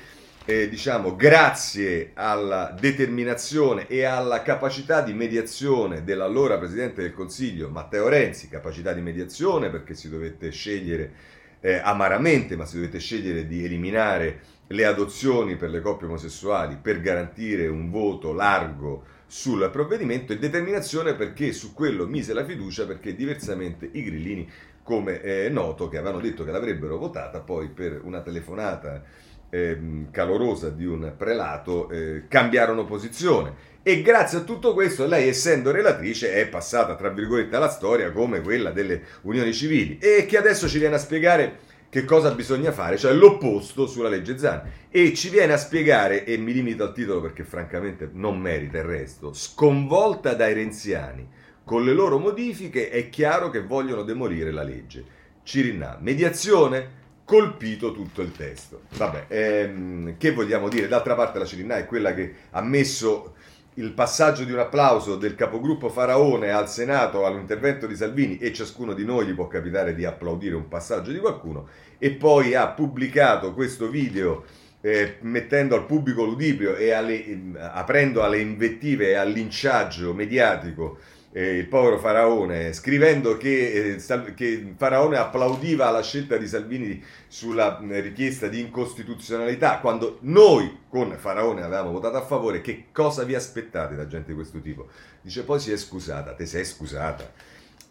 eh, diciamo, grazie alla determinazione e alla capacità di mediazione dell'allora Presidente del Consiglio Matteo Renzi, capacità di mediazione perché si dovette scegliere eh, amaramente, ma si dovette scegliere di eliminare le adozioni per le coppie omosessuali per garantire un voto largo sul provvedimento e determinazione perché su quello mise la fiducia perché diversamente i grillini, come è noto, che avevano detto che l'avrebbero votata, poi per una telefonata eh, calorosa di un prelato eh, cambiarono posizione. E grazie a tutto questo lei, essendo relatrice, è passata, tra virgolette, alla storia come quella delle unioni civili e che adesso ci viene a spiegare che cosa bisogna fare, cioè l'opposto sulla legge Zan. E ci viene a spiegare, e mi limito al titolo perché francamente non merita il resto, sconvolta dai renziani, con le loro modifiche è chiaro che vogliono demolire la legge. Cirinà, mediazione? Colpito tutto il testo. Vabbè, ehm, che vogliamo dire? D'altra parte la Cirinà è quella che ha messo il passaggio di un applauso del capogruppo Faraone al Senato all'intervento di Salvini e ciascuno di noi gli può capitare di applaudire un passaggio di qualcuno e poi ha pubblicato questo video eh, mettendo al pubblico ludibrio e alle, eh, aprendo alle invettive e al linciaggio mediatico eh, il povero Faraone, scrivendo che, eh, che, Faraone applaudiva la scelta di Salvini sulla eh, richiesta di incostituzionalità, quando noi con Faraone avevamo votato a favore, che cosa vi aspettate da gente di questo tipo? Dice poi si è scusata, te sei scusata.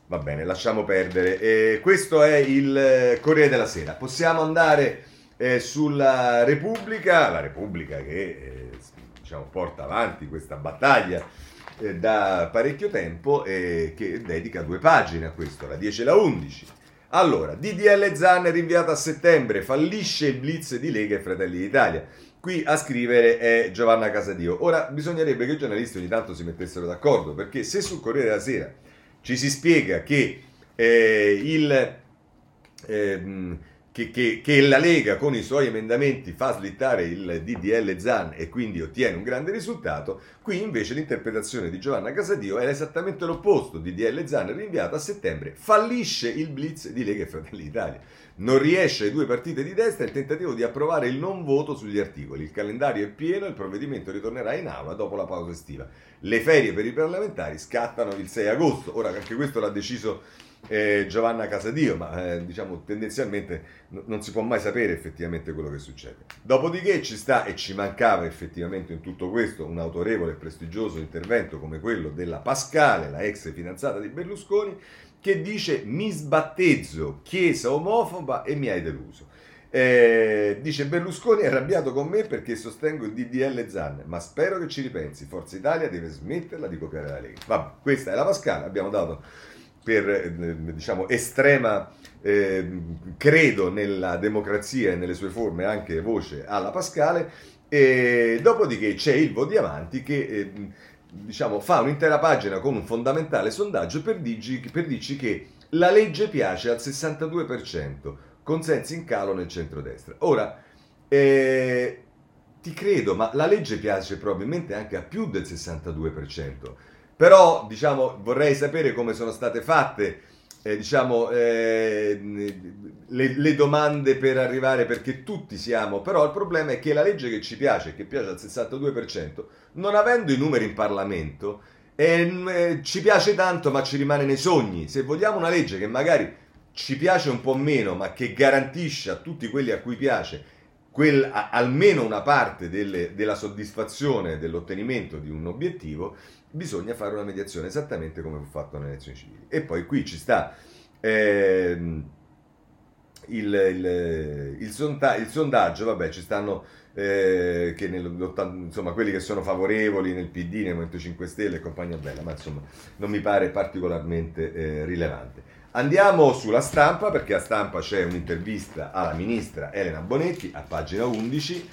Va bene, lasciamo perdere. Eh, questo è il eh, Corriere della Sera. Possiamo andare eh, sulla Repubblica, la Repubblica che diciamo, porta avanti questa battaglia eh, da parecchio tempo e che dedica due pagine a questo, la 10 e la 11. Allora, DDL Zan rinviata a settembre, fallisce il blitz di Lega e Fratelli d'Italia. Qui a scrivere è Giovanna Casadio. Ora, bisognerebbe che i giornalisti ogni tanto si mettessero d'accordo, perché se sul Corriere della Sera ci si spiega che eh, il... Eh, che, che, che, la Lega con i suoi emendamenti fa slittare il DDL Zan e quindi ottiene un grande risultato, qui invece l'interpretazione di Giovanna Casadio è esattamente l'opposto, DDL Zan rinviato a settembre, fallisce il blitz di Lega e Fratelli d'Italia. Non riesce ai due partite di destra il tentativo di approvare il non voto sugli articoli. Il calendario è pieno e il provvedimento ritornerà in aula dopo la pausa estiva. Le ferie per i parlamentari scattano il 6 agosto. Ora, anche questo l'ha deciso eh, Giovanna Casadio, ma eh, diciamo tendenzialmente n- non si può mai sapere effettivamente quello che succede. Dopodiché ci sta e ci mancava effettivamente in tutto questo un autorevole e prestigioso intervento come quello della Pascale, la ex fidanzata di Berlusconi, che dice mi sbattezzo, chiesa omofoba e mi hai deluso. Eh, dice Berlusconi è arrabbiato con me perché sostengo il DDL Zan, ma spero che ci ripensi. Forza Italia deve smetterla di copiare la Lega. Vabbè, questa è la Pascale, abbiamo dato per eh, diciamo estrema eh, credo nella democrazia e nelle sue forme anche voce alla Pascale e dopodiché c'è Ilvo Diamanti che eh, diciamo fa un'intera pagina con un fondamentale sondaggio per, dirci, per dirci che la legge piace al 62% consensi in calo nel centrodestra. Ora, eh, ti credo, ma la legge piace probabilmente anche a più del 62%. Però, diciamo, vorrei sapere come sono state fatte, eh, diciamo, eh, le, le, domande per arrivare, perché tutti siamo, però il problema è che la legge che ci piace, che piace al 62%, non avendo i numeri in Parlamento, eh, ci piace tanto ma ci rimane nei sogni. Se vogliamo una legge che magari ci piace un po' meno, ma che garantisce a tutti quelli a cui piace quel, a, almeno una parte delle, della soddisfazione dell'ottenimento di un obiettivo, bisogna fare una mediazione esattamente come fu fatto nelle elezioni civili. E poi qui ci sta eh, il, il, il, sonda, il, sondaggio, vabbè, ci stanno eh, che insomma, quelli che sono favorevoli nel PD, nel Movimento 5 Stelle e compagnia bella, ma insomma non mi pare particolarmente eh, rilevante. Andiamo sulla stampa perché a stampa c'è un'intervista alla ministra Elena Bonetti a pagina 11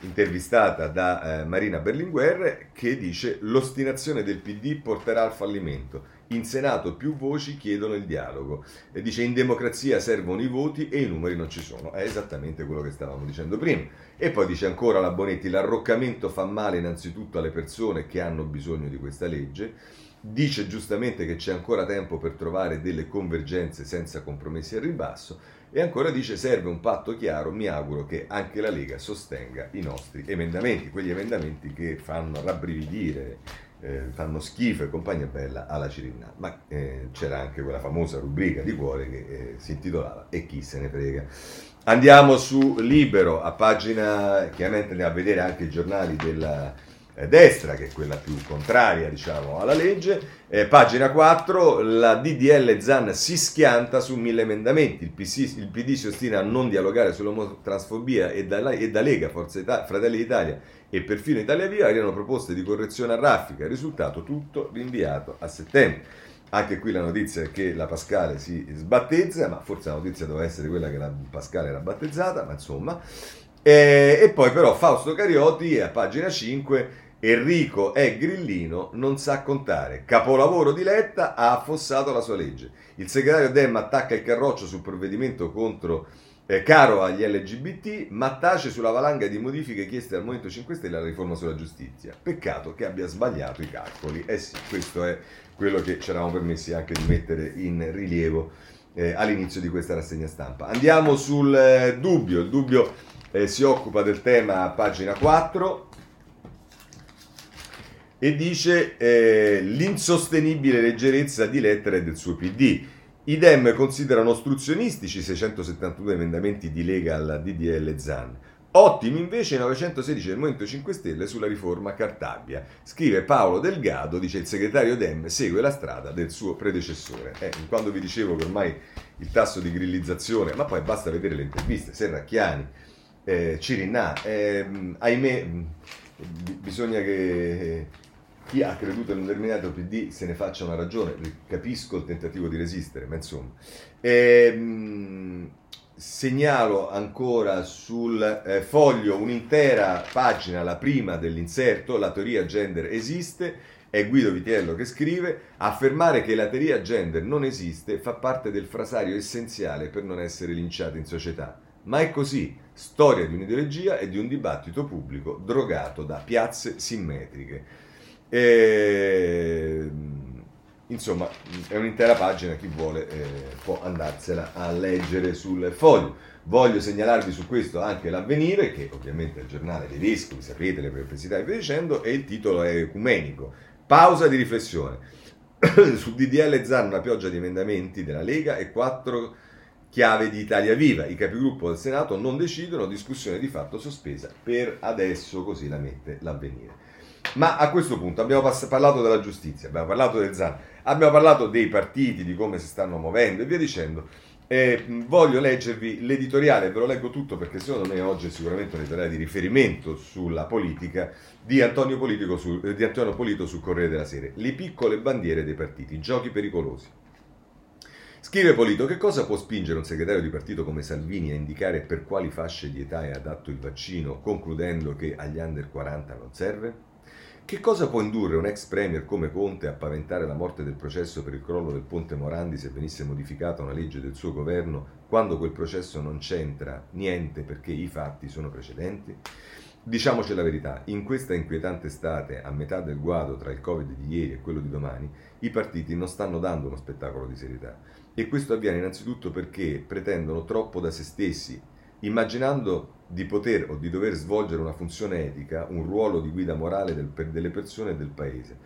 intervistata da eh, Marina Berlinguer che dice l'ostinazione del PD porterà al fallimento. In Senato più voci chiedono il dialogo. E dice in democrazia servono i voti e i numeri non ci sono. È esattamente quello che stavamo dicendo prima. E poi dice ancora la Bonetti l'arroccamento fa male innanzitutto alle persone che hanno bisogno di questa legge dice giustamente che c'è ancora tempo per trovare delle convergenze senza compromessi al ribasso e ancora dice serve un patto chiaro, mi auguro che anche la Lega sostenga i nostri emendamenti, quegli emendamenti che fanno rabbrividire, eh, fanno schifo e compagnia bella alla Cirinna. Ma eh, c'era anche quella famosa rubrica di cuore che eh, si intitolava E chi se ne frega. Andiamo su Libero, a pagina, chiaramente andiamo a vedere anche i giornali della destra, che è quella più contraria diciamo, alla legge. Eh, pagina 4, la DDL Zan si schianta su mille emendamenti, il, PC, il PD si ostina a non dialogare sull'omotransfobia e da, e da Lega, Forza Italia, Fratelli d'Italia e perfino Italia Viva erano proposte di correzione a raffica, risultato tutto rinviato a settembre. Anche qui la notizia è che la Pascale si sbattezza, ma forse la notizia doveva essere quella che la Pascale era battezzata, ma insomma. E, e poi però Fausto Carioti a pagina 5 Enrico è grillino, non sa contare. Capolavoro di Letta ha affossato la sua legge. Il segretario Dem attacca il carroccio sul provvedimento contro eh, caro agli LGBT, ma tace sulla valanga di modifiche chieste al Movimento 5 Stelle alla riforma sulla giustizia. Peccato che abbia sbagliato i calcoli. Eh sì, questo è quello che ci eravamo permessi anche di mettere in rilievo eh, all'inizio di questa rassegna stampa. Andiamo sul eh, dubbio. Il dubbio eh, si occupa del tema a pagina 4 e dice eh, l'insostenibile leggerezza di lettere del suo PD. I Dem considerano ostruzionistici 672 emendamenti di Lega alla DDL Zan. Ottimi invece i 916 del Movimento 5 Stelle sulla riforma Cartabia. Scrive Paolo Delgado, dice il segretario Dem segue la strada del suo predecessore. Eh, quando vi dicevo che ormai il tasso di grillizzazione, ma poi basta vedere le interviste, Serracchiani, eh, Cirinà, eh, ahimè, bisogna che chi ha creduto in un determinato PD se ne faccia una ragione, capisco il tentativo di resistere, ma insomma. Ehm, segnalo ancora sul eh, foglio un'intera pagina, la prima dell'inserto, la teoria gender esiste, è Guido Vitiello che scrive, affermare che la teoria gender non esiste fa parte del frasario essenziale per non essere linciati in società. Ma è così, storia di un'ideologia e di un dibattito pubblico drogato da piazze simmetriche. E, insomma, è un'intera pagina, chi vuole eh, può andarsela a leggere sul foglio. Voglio segnalarvi su questo anche l'avvenire, che ovviamente è il giornale dei vescovi, sapete le perplessità e via dicendo, e il titolo è ecumenico. Pausa di riflessione. su DDL Zan una pioggia di emendamenti della Lega e quattro chiave di Italia Viva. I capigruppo del Senato non decidono, discussione di fatto sospesa per adesso, così la mette l'avvenire. Ma a questo punto abbiamo pass- parlato della giustizia, abbiamo parlato del Zan, abbiamo parlato dei partiti, di come si stanno muovendo e via dicendo. Eh, voglio leggervi l'editoriale, ve lo leggo tutto perché secondo me oggi è sicuramente un editoriale di riferimento sulla politica di Antonio, su, eh, di Antonio Polito sul Corriere della Sera. Le piccole bandiere dei partiti, giochi pericolosi. Scrive Polito, che cosa può spingere un segretario di partito come Salvini a indicare per quali fasce di età è adatto il vaccino, concludendo che agli under 40 non serve? Che cosa può indurre un ex premier come Conte a paventare la morte del processo per il crollo del ponte Morandi se venisse modificata una legge del suo governo quando quel processo non c'entra niente perché i fatti sono precedenti? Diciamoci la verità, in questa inquietante estate, a metà del guado tra il Covid di ieri e quello di domani, i partiti non stanno dando uno spettacolo di serietà. E questo avviene innanzitutto perché pretendono troppo da se stessi immaginando di poter o di dover svolgere una funzione etica, un ruolo di guida morale del, delle persone e del paese.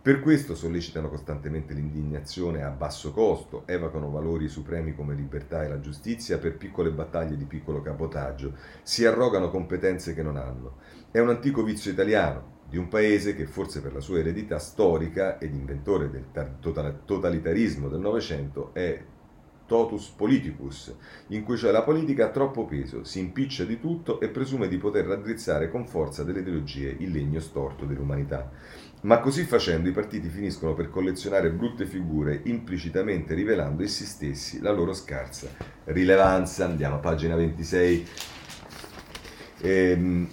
Per questo sollecitano costantemente l'indignazione a basso costo, evocano valori supremi come libertà e la giustizia per piccole battaglie di piccolo cabotaggio, si arrogano competenze che non hanno. È un antico vizio italiano, di un paese che forse per la sua eredità storica ed inventore del totalitarismo del Novecento è totus politicus, in cui cioè la politica ha troppo peso, si impiccia di tutto e presume di poter raddrizzare con forza delle ideologie il legno storto dell'umanità. Ma così facendo i partiti finiscono per collezionare brutte figure, implicitamente rivelando essi stessi la loro scarsa rilevanza. Andiamo a pagina 26. E, ehm,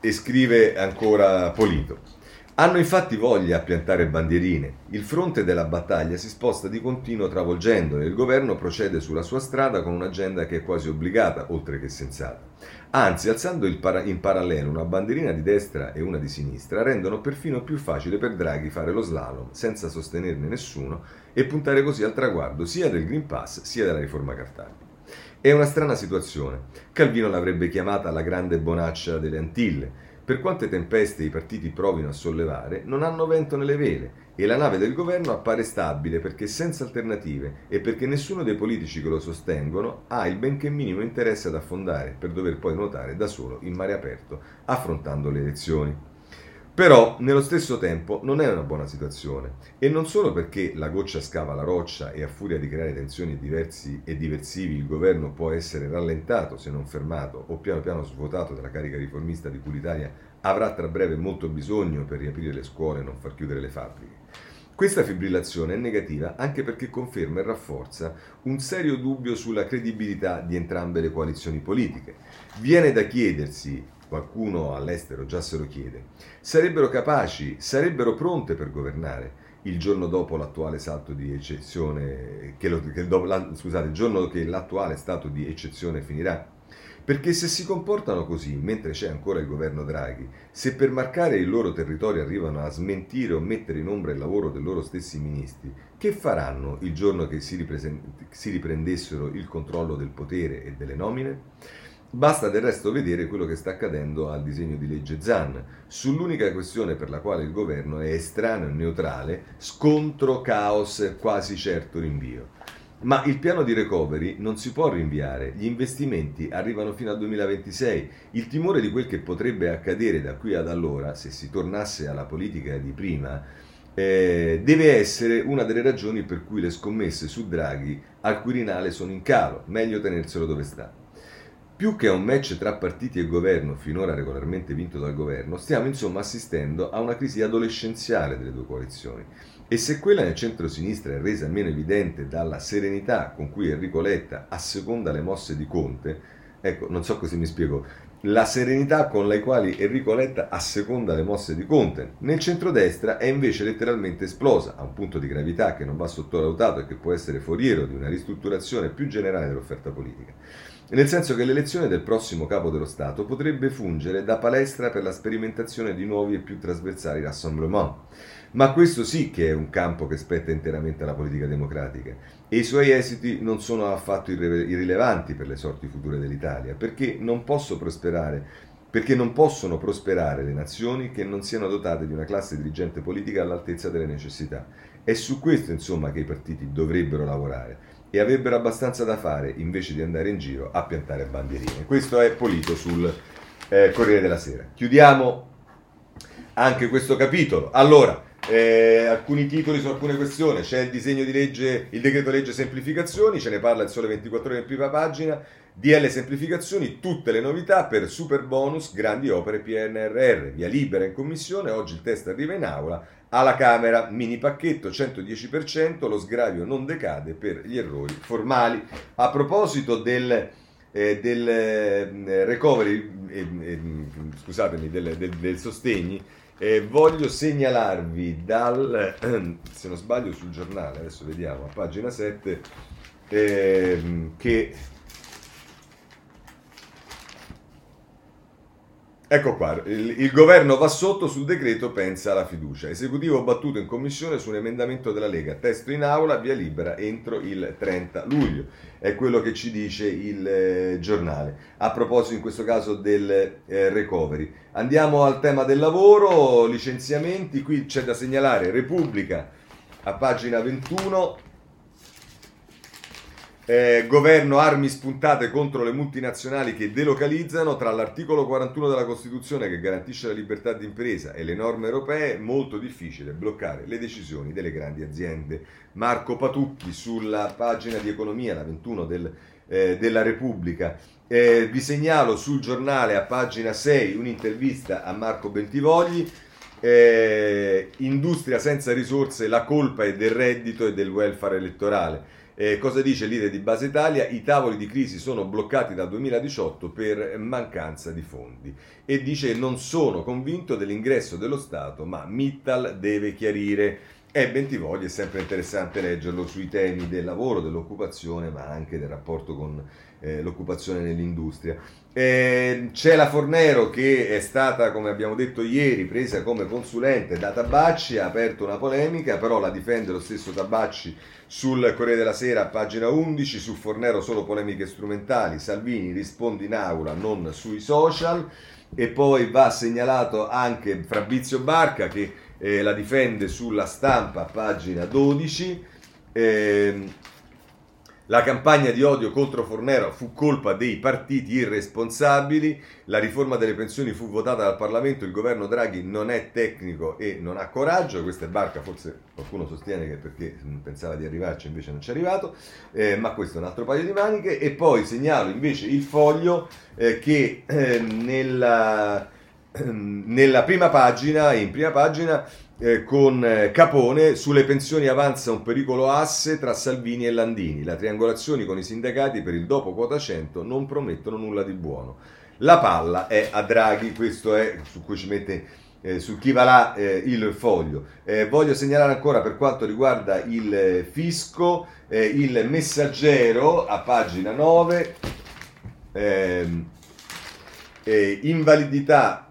e scrive ancora Polito. Hanno infatti voglia a piantare bandierine. Il fronte della battaglia si sposta di continuo travolgendole e il governo procede sulla sua strada con un'agenda che è quasi obbligata, oltre che sensata. Anzi, alzando para- in parallelo una bandierina di destra e una di sinistra, rendono perfino più facile per Draghi fare lo slalom senza sostenerne nessuno e puntare così al traguardo sia del Green Pass sia della riforma Cartabia. È una strana situazione. Calvino l'avrebbe chiamata la grande bonaccia delle Antille per quante tempeste i partiti provino a sollevare, non hanno vento nelle vele e la nave del governo appare stabile perché senza alternative e perché nessuno dei politici che lo sostengono ha il benché minimo interesse ad affondare per dover poi nuotare da solo in mare aperto affrontando le elezioni. Però, nello stesso tempo, non è una buona situazione. E non solo perché la goccia scava la roccia e a furia di creare tensioni diversi e diversivi il governo può essere rallentato, se non fermato, o piano piano svuotato dalla carica riformista di cui l'Italia avrà tra breve molto bisogno per riaprire le scuole e non far chiudere le fabbriche. Questa fibrillazione è negativa anche perché conferma e rafforza un serio dubbio sulla credibilità di entrambe le coalizioni politiche. Viene da chiedersi qualcuno all'estero già se lo chiede, sarebbero capaci, sarebbero pronte per governare il giorno dopo l'attuale stato di eccezione, che lo, che dopo, la, scusate, il giorno che l'attuale stato di eccezione finirà? Perché se si comportano così, mentre c'è ancora il governo Draghi, se per marcare il loro territorio arrivano a smentire o mettere in ombra il lavoro dei loro stessi ministri, che faranno il giorno che si, si riprendessero il controllo del potere e delle nomine? Basta del resto vedere quello che sta accadendo al disegno di legge Zan, sull'unica questione per la quale il governo è estraneo e neutrale, scontro, caos, quasi certo rinvio. Ma il piano di recovery non si può rinviare, gli investimenti arrivano fino al 2026, il timore di quel che potrebbe accadere da qui ad allora, se si tornasse alla politica di prima, eh, deve essere una delle ragioni per cui le scommesse su Draghi al Quirinale sono in calo, meglio tenerselo dove sta. Più che a un match tra partiti e governo, finora regolarmente vinto dal governo, stiamo insomma assistendo a una crisi adolescenziale delle due coalizioni. E se quella nel centro-sinistra è resa meno evidente dalla serenità con cui Enrico Letta asseconda le mosse di Conte, ecco, non so così mi spiego, la serenità con la quale Enrico Letta asseconda le mosse di Conte. Nel centrodestra è invece letteralmente esplosa, a un punto di gravità che non va sottovalutato e che può essere foriero di una ristrutturazione più generale dell'offerta politica nel senso che l'elezione del prossimo capo dello Stato potrebbe fungere da palestra per la sperimentazione di nuovi e più trasversali rassemblement. Ma questo sì che è un campo che spetta interamente alla politica democratica e i suoi esiti non sono affatto irrilevanti per le sorti future dell'Italia, perché non perché non possono prosperare le nazioni che non siano dotate di una classe dirigente politica all'altezza delle necessità. È su questo, insomma, che i partiti dovrebbero lavorare e avrebbero abbastanza da fare invece di andare in giro a piantare bandierine. Questo è Polito sul eh, Corriere della Sera. Chiudiamo anche questo capitolo. Allora, eh, alcuni titoli su alcune questioni, c'è il disegno di legge, il decreto legge semplificazioni, ce ne parla il Sole 24 ore in prima pagina, DL semplificazioni, tutte le novità per super bonus, grandi opere PNRR, via libera in commissione, oggi il test arriva in aula, alla Camera mini pacchetto 110%, lo sgravio non decade per gli errori formali. A proposito del, eh, del eh, recovery, eh, eh scusatemi, del, del, del sostegni, eh, voglio segnalarvi dal, se non sbaglio sul giornale, adesso vediamo, a pagina 7, ehm, che Ecco qua, il, il, governo va sotto sul decreto pensa alla fiducia. Esecutivo battuto in commissione su un emendamento della Lega. Testo in aula, via libera entro il 30 luglio. È quello che ci dice il eh, giornale. A proposito in questo caso del eh, recovery. Andiamo al tema del lavoro, licenziamenti. Qui c'è da segnalare Repubblica a pagina 21 eh, governo armi spuntate contro le multinazionali che delocalizzano tra l'articolo 41 della Costituzione che garantisce la libertà di impresa e le norme europee, molto difficile bloccare le decisioni delle grandi aziende. Marco Patucchi sulla pagina di economia, la 21 del, eh, della Repubblica. Eh, vi segnalo sul giornale a pagina 6 un'intervista a Marco Bentivogli. Eh, industria senza risorse, la colpa è del reddito e del welfare elettorale. Eh, cosa dice leader di Base Italia? I tavoli di crisi sono bloccati dal 2018 per mancanza di fondi e dice non sono convinto dell'ingresso dello Stato, ma Mittal deve chiarire. E Bentivogli è sempre interessante leggerlo sui temi del lavoro, dell'occupazione, ma anche del rapporto con eh, l'occupazione nell'industria. Eh, c'è la Fornero che è stata, come abbiamo detto ieri, presa come consulente da Tabacci, ha aperto una polemica, però la difende lo stesso Tabacci sul Corriere della Sera, pagina 11, su Fornero solo polemiche strumentali, Salvini risponde in aula, non sui social, e poi va segnalato anche Fabrizio Barca che eh, la difende sulla stampa, pagina 12. Eh, la campagna di odio contro Fornero fu colpa dei partiti irresponsabili, la riforma delle pensioni fu votata dal Parlamento, il governo Draghi non è tecnico e non ha coraggio, questa è barca, forse qualcuno sostiene che perché pensava di arrivarci invece non ci è arrivato, eh, ma questo è un altro paio di maniche. E poi segnalo invece il foglio eh, che eh, nella, nella prima pagina, in prima pagina, eh, con eh, Capone sulle pensioni avanza un pericolo asse tra Salvini e Landini. Le triangolazioni con i sindacati per il dopo quota 100 non promettono nulla di buono. La palla è a Draghi, questo è su cui ci mette eh, su chi va là eh, il foglio. Eh, voglio segnalare ancora per quanto riguarda il eh, fisco, il messaggero a pagina 9, ehm, invalidità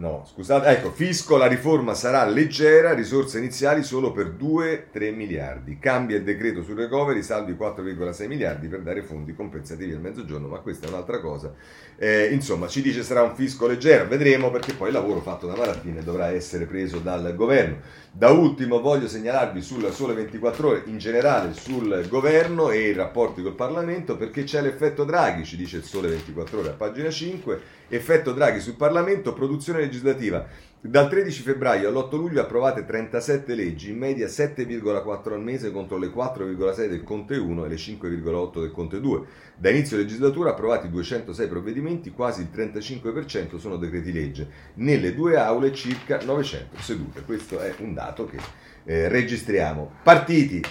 No, scusate, ecco, fisco, la riforma sarà leggera, risorse iniziali solo per 2-3 miliardi. Cambia il decreto sul recovery, saldi 4,6 miliardi per dare fondi compensativi al mezzogiorno, ma questa è un'altra cosa. Eh, insomma, ci dice sarà un fisco leggero, vedremo perché poi il lavoro fatto da Marattine dovrà essere preso dal governo. Da ultimo voglio segnalarvi sul Sole 24 ore, in generale sul governo e i rapporti col Parlamento, perché c'è l'effetto Draghi, ci dice il Sole 24 ore a pagina 5 Effetto Draghi sul Parlamento, produzione legislativa. Dal 13 febbraio all'8 luglio approvate 37 leggi, in media 7,4 al mese contro le 4,6 del Conte 1 e le 5,8 del Conte 2. Da inizio legislatura approvati 206 provvedimenti, quasi il 35% sono decreti legge. Nelle due aule circa 900 sedute. Questo è un dato che eh, registriamo. Partiti.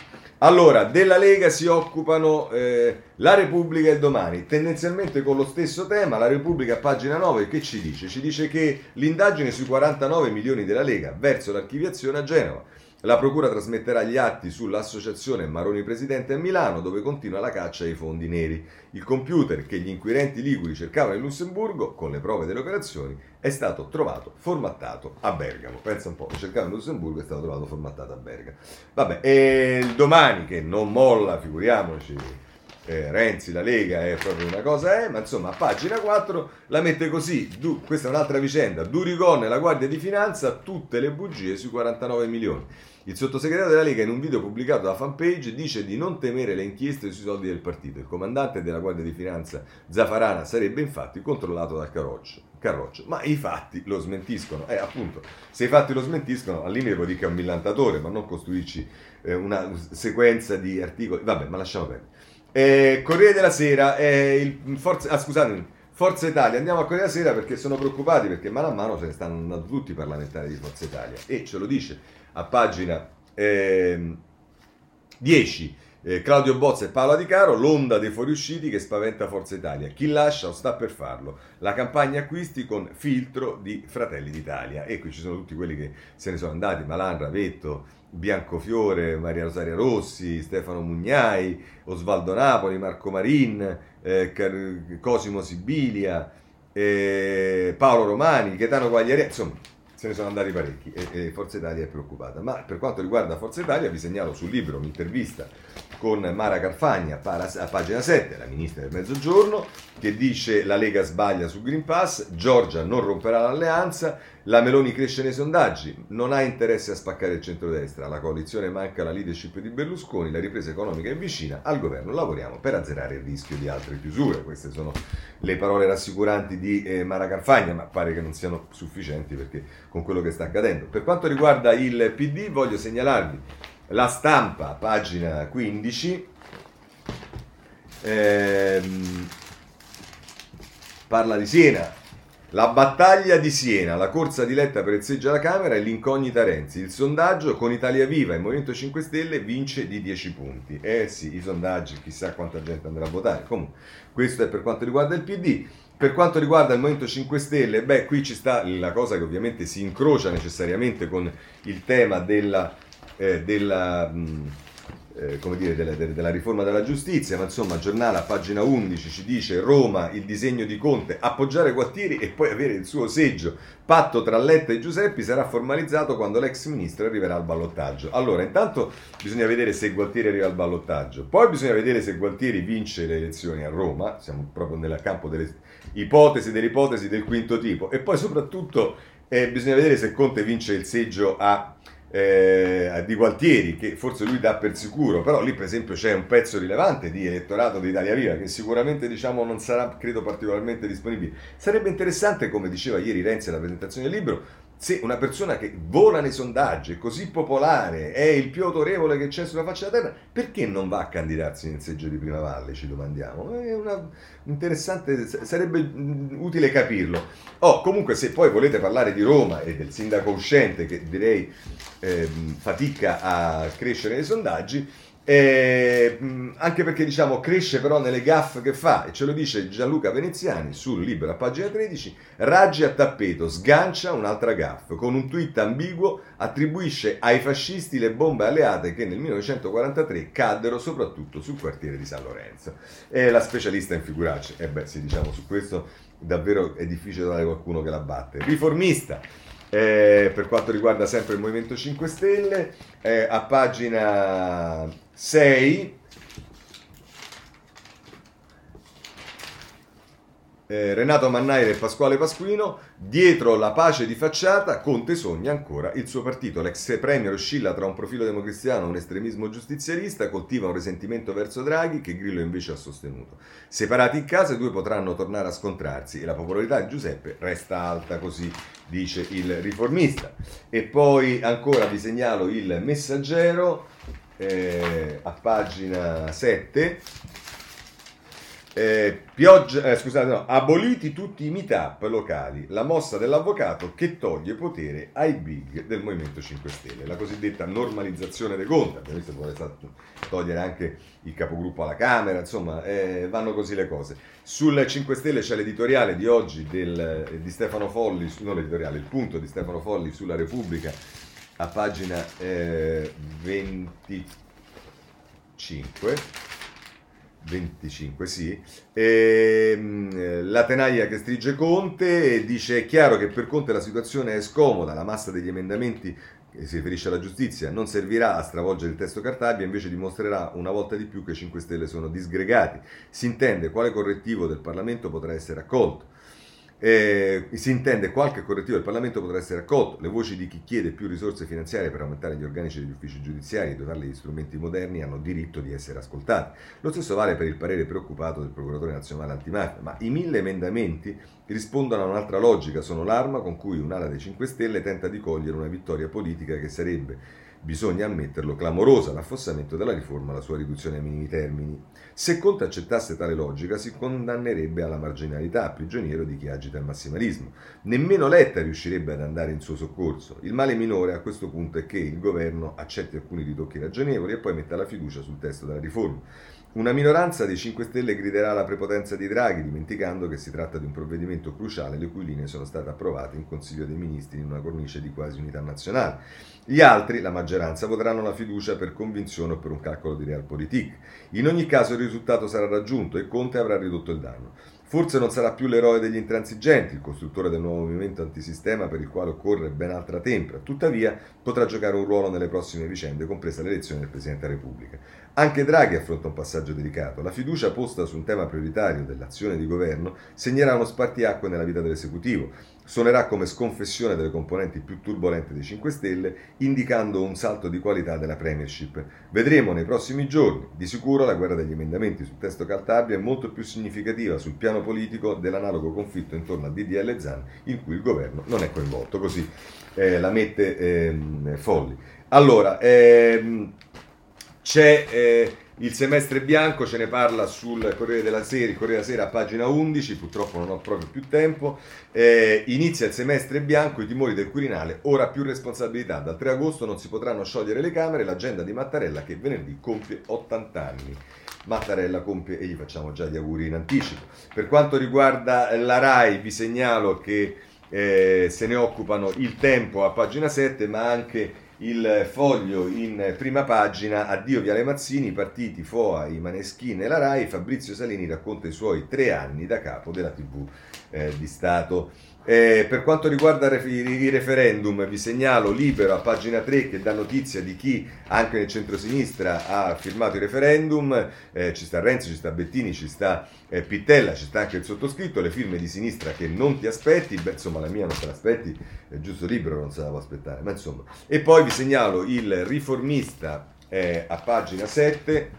Allora, della Lega si occupano eh, la Repubblica e domani, tendenzialmente con lo stesso tema. La Repubblica, pagina 9, che ci dice? Ci dice che l'indagine sui 49 milioni della Lega verso l'archiviazione a Genova. La Procura trasmetterà gli atti sull'associazione Maroni Presidente a Milano, dove continua la caccia ai fondi neri. Il computer che gli inquirenti liguri cercavano in Lussemburgo, con le prove delle operazioni, è stato trovato formattato a Bergamo. Pensa un po', lo cercavano in Lussemburgo e è stato trovato formattato a Bergamo. Vabbè, e domani che non molla, figuriamoci, eh, Renzi, la Lega è proprio una cosa, eh, ma insomma a pagina 4 la mette così, du, questa è un'altra vicenda, Durigon e la Guardia di Finanza, tutte le bugie sui 49 milioni. Il sottosegretario della Lega in un video pubblicato da fanpage dice di non temere le inchieste sui soldi del partito. Il comandante della Guardia di Finanza Zafarana sarebbe infatti controllato dal Carroccio. Carroccio. Ma i fatti lo smentiscono. Eh, appunto, se i fatti lo smentiscono, al limite che è un millantatore, ma non costruirci eh, una sequenza di articoli. Vabbè, ma lasciamo perdere. Eh, Corriere della Sera, eh, Forza, ah, scusatemi, Forza Italia, andiamo a Corriere della Sera perché sono preoccupati perché mano a mano se ne stanno andando tutti i parlamentari di Forza Italia e ce lo dice a pagina eh, 10. Eh, Claudio Bozza e Paola Di Caro, l'onda dei fuoriusciti che spaventa Forza Italia. Chi lascia o sta per farlo? La campagna acquisti con filtro di Fratelli d'Italia. E qui ci sono tutti quelli che se ne sono andati, Malan, Ravetto, Biancofiore, Maria Rosaria Rossi, Stefano Mugnai, Osvaldo Napoli, Marco Marin, eh, Cosimo Sibilia, eh, Paolo Romani, Gaetano Guagliari, insomma se ne sono andati parecchi e, Forza Italia è preoccupata. Ma per quanto riguarda Forza Italia vi segnalo sul libro un'intervista con Mara Carfagna a pagina 7, la ministra del Mezzogiorno, che dice la Lega sbaglia su Green Pass, Giorgia non romperà l'alleanza, la Meloni cresce nei sondaggi, non ha interesse a spaccare il centrodestra, la coalizione manca la leadership di Berlusconi, la ripresa economica è vicina, al governo lavoriamo per azzerare il rischio di altre chiusure. Queste sono le parole rassicuranti di eh, Mara Carfagna, ma pare che non siano sufficienti perché con quello che sta accadendo. Per quanto riguarda il PD voglio segnalarvi la stampa, pagina 15. Ehm, parla di Siena, la battaglia di Siena, la corsa diretta per il seggio alla Camera e l'incognita Renzi. Il sondaggio con Italia Viva e Movimento 5 Stelle vince di 10 punti. Eh sì, i sondaggi, chissà quanta gente andrà a votare. Comunque, questo è per quanto riguarda il PD. Per quanto riguarda il Movimento 5 Stelle, beh, qui ci sta la cosa che ovviamente si incrocia necessariamente con il tema della... Eh, della mh, eh, come dire, della, della, riforma della giustizia, ma insomma, giornale a pagina 11 ci dice Roma, il disegno di Conte, appoggiare Guattieri e poi avere il suo seggio. Patto tra Letta e Giuseppi sarà formalizzato quando l'ex ministro arriverà al ballottaggio. Allora, intanto bisogna vedere se Gualtieri arriva al ballottaggio, poi bisogna vedere se Gualtieri vince le elezioni a Roma, siamo proprio nel campo delle ipotesi delle ipotesi del quinto tipo, e poi soprattutto eh, bisogna vedere se Conte vince il seggio a eh, di Gualtieri, che forse lui dà per sicuro, però lì per esempio c'è un pezzo rilevante di elettorato di Italia Viva che sicuramente diciamo, non sarà, credo, particolarmente disponibile. Sarebbe interessante, come diceva ieri Renzi alla presentazione del libro, se una persona che vola nei sondaggi, è così popolare, è il più autorevole che c'è sulla faccia della terra, perché non va a candidarsi nel seggio di Prima Valle, ci domandiamo. È una interessante, sarebbe utile capirlo. Oh, comunque se poi volete parlare di Roma e del sindaco uscente, che direi eh, fatica a crescere nei sondaggi, eh, anche perché diciamo cresce però nelle gaffe che fa e ce lo dice Gianluca Veneziani sul libro a pagina 13 Raggi a tappeto sgancia un'altra gaffe con un tweet ambiguo attribuisce ai fascisti le bombe alleate che nel 1943 caddero soprattutto sul quartiere di San Lorenzo. È la specialista in figuracce e eh beh sì diciamo su questo davvero è difficile trovare qualcuno che la batte. Riformista eh, per quanto riguarda sempre il Movimento 5 Stelle, eh, a pagina 6 eh, Renato Mannaire e Pasquale Pasquino, dietro la pace di facciata, Conte sogna ancora il suo partito. L'ex premier oscilla tra un profilo democristiano e un estremismo giustizialista, coltiva un risentimento verso Draghi che Grillo invece ha sostenuto. Separati in casa, i due potranno tornare a scontrarsi e la popolarità di Giuseppe resta alta, così dice il riformista. E poi ancora vi segnalo il messaggero eh, a pagina 7 eh, Pioggia, eh, scusate, no, aboliti tutti i meetup locali, la mossa dell'avvocato che toglie potere ai big del Movimento 5 Stelle, la cosiddetta normalizzazione dei conti, che vuole togliere anche il capogruppo alla Camera, insomma, eh, vanno così le cose. Sul 5 Stelle c'è l'editoriale di oggi del, di Stefano Folli, non l'editoriale, il punto di Stefano Folli sulla Repubblica a pagina 25 25, sì. E, ehm, la tenaglia che stringe Conte dice è chiaro che per Conte la situazione è scomoda, la massa degli emendamenti che si riferisce alla giustizia non servirà a stravolgere il testo Cartabia, invece dimostrerà una volta di più che i 5 Stelle sono disgregati. Si intende quale correttivo del Parlamento potrà essere accolto. Eh, si intende qualche correttivo del Parlamento potrà essere accolto. Le voci di chi chiede più risorse finanziarie per aumentare gli organici degli uffici giudiziari e dotarli di strumenti moderni hanno diritto di essere ascoltate. Lo stesso vale per il parere preoccupato del procuratore nazionale antimafia. Ma i mille emendamenti rispondono a un'altra logica, sono l'arma con cui un'ala dei 5 Stelle tenta di cogliere una vittoria politica che sarebbe bisogna ammetterlo, clamorosa l'affossamento della riforma la sua riduzione ai minimi termini. Se Conte accettasse tale logica, si condannerebbe alla marginalità, prigioniero di chi agita il massimalismo. Nemmeno Letta riuscirebbe ad andare in suo soccorso. Il male minore a questo punto è che il governo accetti alcuni ritocchi ragionevoli e poi metta la fiducia sul testo della riforma. Una minoranza dei 5 Stelle griderà la prepotenza di Draghi, dimenticando che si tratta di un provvedimento cruciale le cui linee sono state approvate in Consiglio dei Ministri in una cornice di quasi unità nazionale. Gli altri, la maggioranza, voteranno la fiducia per convinzione o per un calcolo di realpolitik. In ogni caso il risultato sarà raggiunto e Conte avrà ridotto il danno. Forse non sarà più l'eroe degli intransigenti, il costruttore del nuovo movimento antisistema per il quale occorre ben altra tempra, tuttavia potrà giocare un ruolo nelle prossime vicende, compresa l'elezione del Presidente della Repubblica. Anche Draghi affronta un passaggio delicato. La fiducia posta su un tema prioritario dell'azione di governo segnerà uno spartiacque nella vita dell'esecutivo. Suonerà come sconfessione delle componenti più turbolente dei 5 Stelle, indicando un salto di qualità della Premiership. Vedremo nei prossimi giorni. Di sicuro la guerra degli emendamenti sul testo Caltabria è molto più significativa sul piano politico dell'analogo conflitto intorno al DDL Zan, in cui il governo non è coinvolto. Così eh, la mette eh, Folli. Allora, ehm, c'è eh, il semestre bianco, ce ne parla sul Corriere della Sera, Corriere della Sera pagina 11, purtroppo non ho proprio più tempo. Eh, inizia il semestre bianco, i timori del Quirinale, ora più responsabilità. Dal 3 agosto non si potranno sciogliere le Camere, l'agenda di Mattarella che venerdì compie 80 anni. Mattarella compie e gli facciamo già gli auguri in anticipo. Per quanto riguarda la RAI, vi segnalo che eh, se ne occupano il tempo a pagina 7, ma anche il foglio in prima pagina, addio Viale Mazzini, partiti FOA, i Maneschini e la RAI, Fabrizio Salini racconta i suoi tre anni da capo della TV eh, di Stato. Eh, per quanto riguarda i referendum, vi segnalo Libero a pagina 3 che dà notizia di chi anche nel centro-sinistra ha firmato il referendum. Eh, ci sta Renzi, ci sta Bettini, ci sta eh, Pittella, ci sta anche il sottoscritto. Le firme di sinistra che non ti aspetti, beh, insomma, la mia non te l'aspetti, è giusto Libero, non se la può aspettare. Ma insomma. E poi vi segnalo il riformista eh, a pagina 7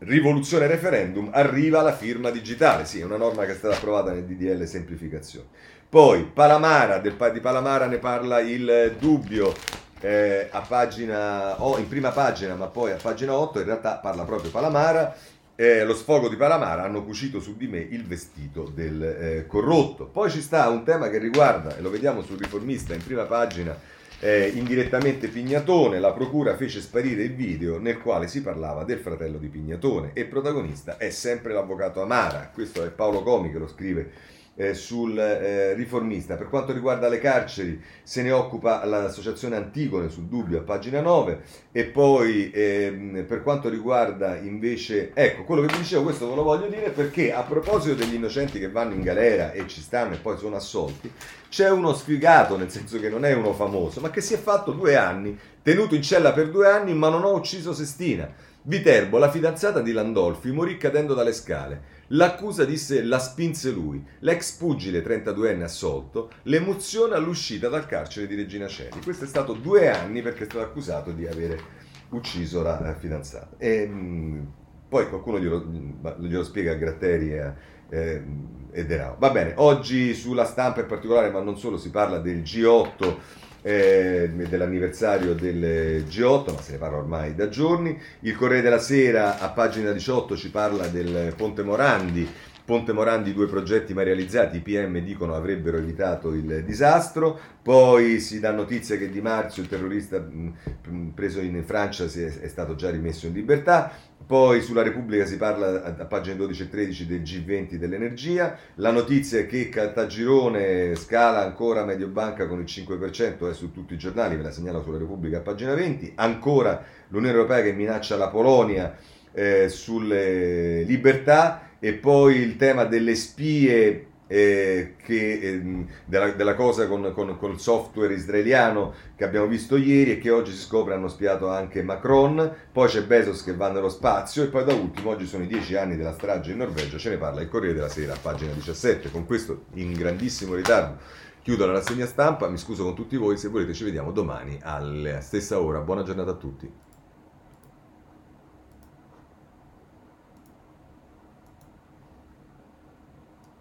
rivoluzione referendum, arriva la firma digitale. Sì, è una norma che è stata approvata nel DDL semplificazione. Poi Palamara, del, di Palamara ne parla il dubbio eh, a pagina, oh, in prima pagina, ma poi a pagina 8, in realtà parla proprio Palamara. Eh, lo sfogo di Palamara hanno cucito su di me il vestito del eh, corrotto. Poi ci sta un tema che riguarda, e lo vediamo sul riformista in prima pagina, eh, indirettamente Pignatone, la procura fece sparire il video nel quale si parlava del fratello di Pignatone e protagonista è sempre l'avvocato Amara, questo è Paolo Comi che lo scrive eh, sul eh, riformista. Per quanto riguarda le carceri, se ne occupa l'associazione Antigone sul dubbio a pagina 9 e poi ehm, per quanto riguarda invece, ecco, quello che vi dicevo, questo ve lo voglio dire perché a proposito degli innocenti che vanno in galera e ci stanno e poi sono assolti, c'è uno sfigato, nel senso che non è uno famoso, ma che si è fatto due anni, tenuto in cella per due anni, ma non ho ucciso Sestina. Viterbo, la fidanzata di Landolfi, morì cadendo dalle scale. L'accusa disse la spinse lui. L'ex pugile 32enne assolto l'emoziona all'uscita dal carcere di Regina Celi. Questo è stato due anni perché è stato accusato di avere ucciso la fidanzata. E, mh, mm, poi qualcuno glielo, glielo spiega a Gratteri e, eh, e Derao. Va bene, oggi sulla stampa in particolare, ma non solo, si parla del G8 eh, dell'anniversario del G8, ma se ne parla ormai da giorni. Il Corriere della Sera a pagina 18 ci parla del Ponte Morandi, Ponte Morandi due progetti mai realizzati, i PM dicono avrebbero evitato il disastro, poi si dà notizia che Di Marzio, il terrorista preso in Francia, è stato già rimesso in libertà, poi sulla Repubblica si parla a, pagina 12 e 13 del G20 dell'energia, la notizia è che Caltagirone scala ancora Mediobanca con il 5%, è su tutti i giornali, ve la segnalo sulla Repubblica a pagina 20, ancora l'Unione Europea che minaccia la Polonia eh, sulle libertà. E poi il tema delle spie eh, che, eh, della, della, cosa con, con, con, il software israeliano che abbiamo visto ieri e che oggi si scopre hanno spiato anche Macron, poi c'è Bezos che va nello spazio e poi da ultimo oggi sono i dieci anni della strage in Norvegia, ce ne parla il Corriere della Sera, pagina 17, con questo in grandissimo ritardo. Chiudo la rassegna stampa, mi scuso con tutti voi, se volete ci vediamo domani alla stessa ora. Buona giornata a tutti.